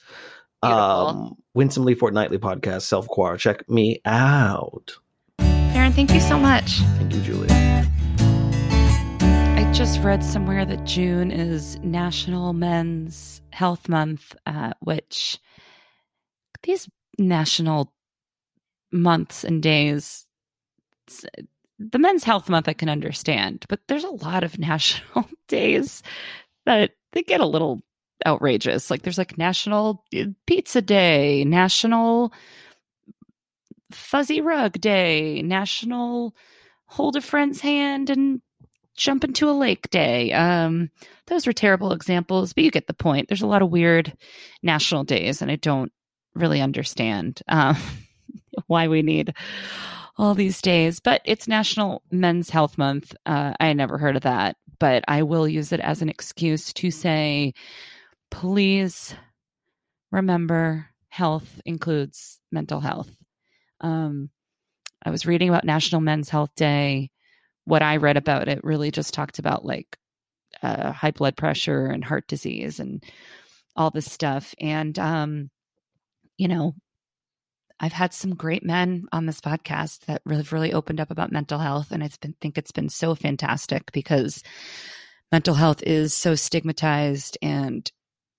Speaker 1: Beautiful.
Speaker 2: Um, winsomely fortnightly podcast. Self quar. Check me out.
Speaker 1: Baron, thank you so much.
Speaker 2: Thank you, Giulia.
Speaker 1: I just read somewhere that June is National Men's Health Month, uh, which these national months and days, the Men's Health Month I can understand, but there's a lot of national days that they get a little outrageous. Like there's like National uh, Pizza Day, National Fuzzy Rug Day, National Hold a Friend's Hand and jump into a lake day. Um, those were terrible examples, but you get the point. There's a lot of weird national days, and I don't really understand um, why we need all these days. But it's National Men's Health Month. Uh, I never heard of that, but I will use it as an excuse to say, please remember health includes mental health. Um, I was reading about National Men's Health Day what I read about it really just talked about like uh, high blood pressure and heart disease and all this stuff. And, um, you know, I've had some great men on this podcast that really, really opened up about mental health. And it's been, think it's been so fantastic because mental health is so stigmatized and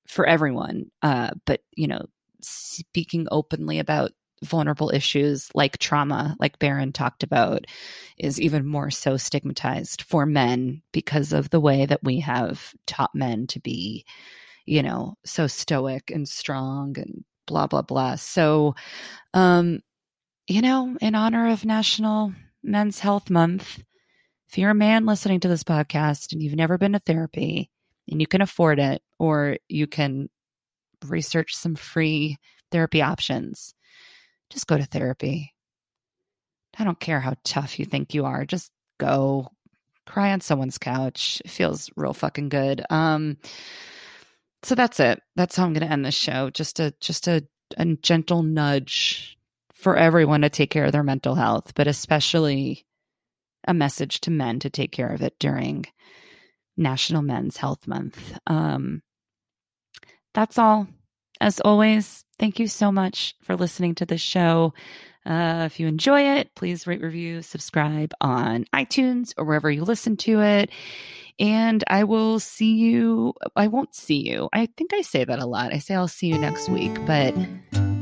Speaker 1: for everyone. Uh, but, you know, speaking openly about vulnerable issues like trauma, like Baron talked about, is even more so stigmatized for men because of the way that we have taught men to be, you know, so stoic and strong and blah, blah, blah. So, um, you know, in honor of National Men's Health Month, if you're a man listening to this podcast and you've never been to therapy and you can afford it, or you can research some free therapy options, just go to therapy. I don't care how tough you think you are. Just go cry on someone's couch. It feels real fucking good. Um so that's it. That's how I'm going to end this show. Just a just a, a gentle nudge for everyone to take care of their mental health, but especially a message to men to take care of it during National Men's Health Month. Um that's all. As always, thank you so much for listening to the show. Uh, if you enjoy it, please rate, review, subscribe on iTunes or wherever you listen to it. And I will see you. I won't see you. I think I say that a lot. I say I'll see you next week, but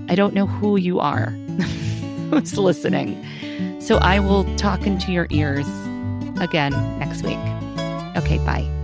Speaker 1: I don't know who you are who's listening. So I will talk into your ears again next week. Okay, bye.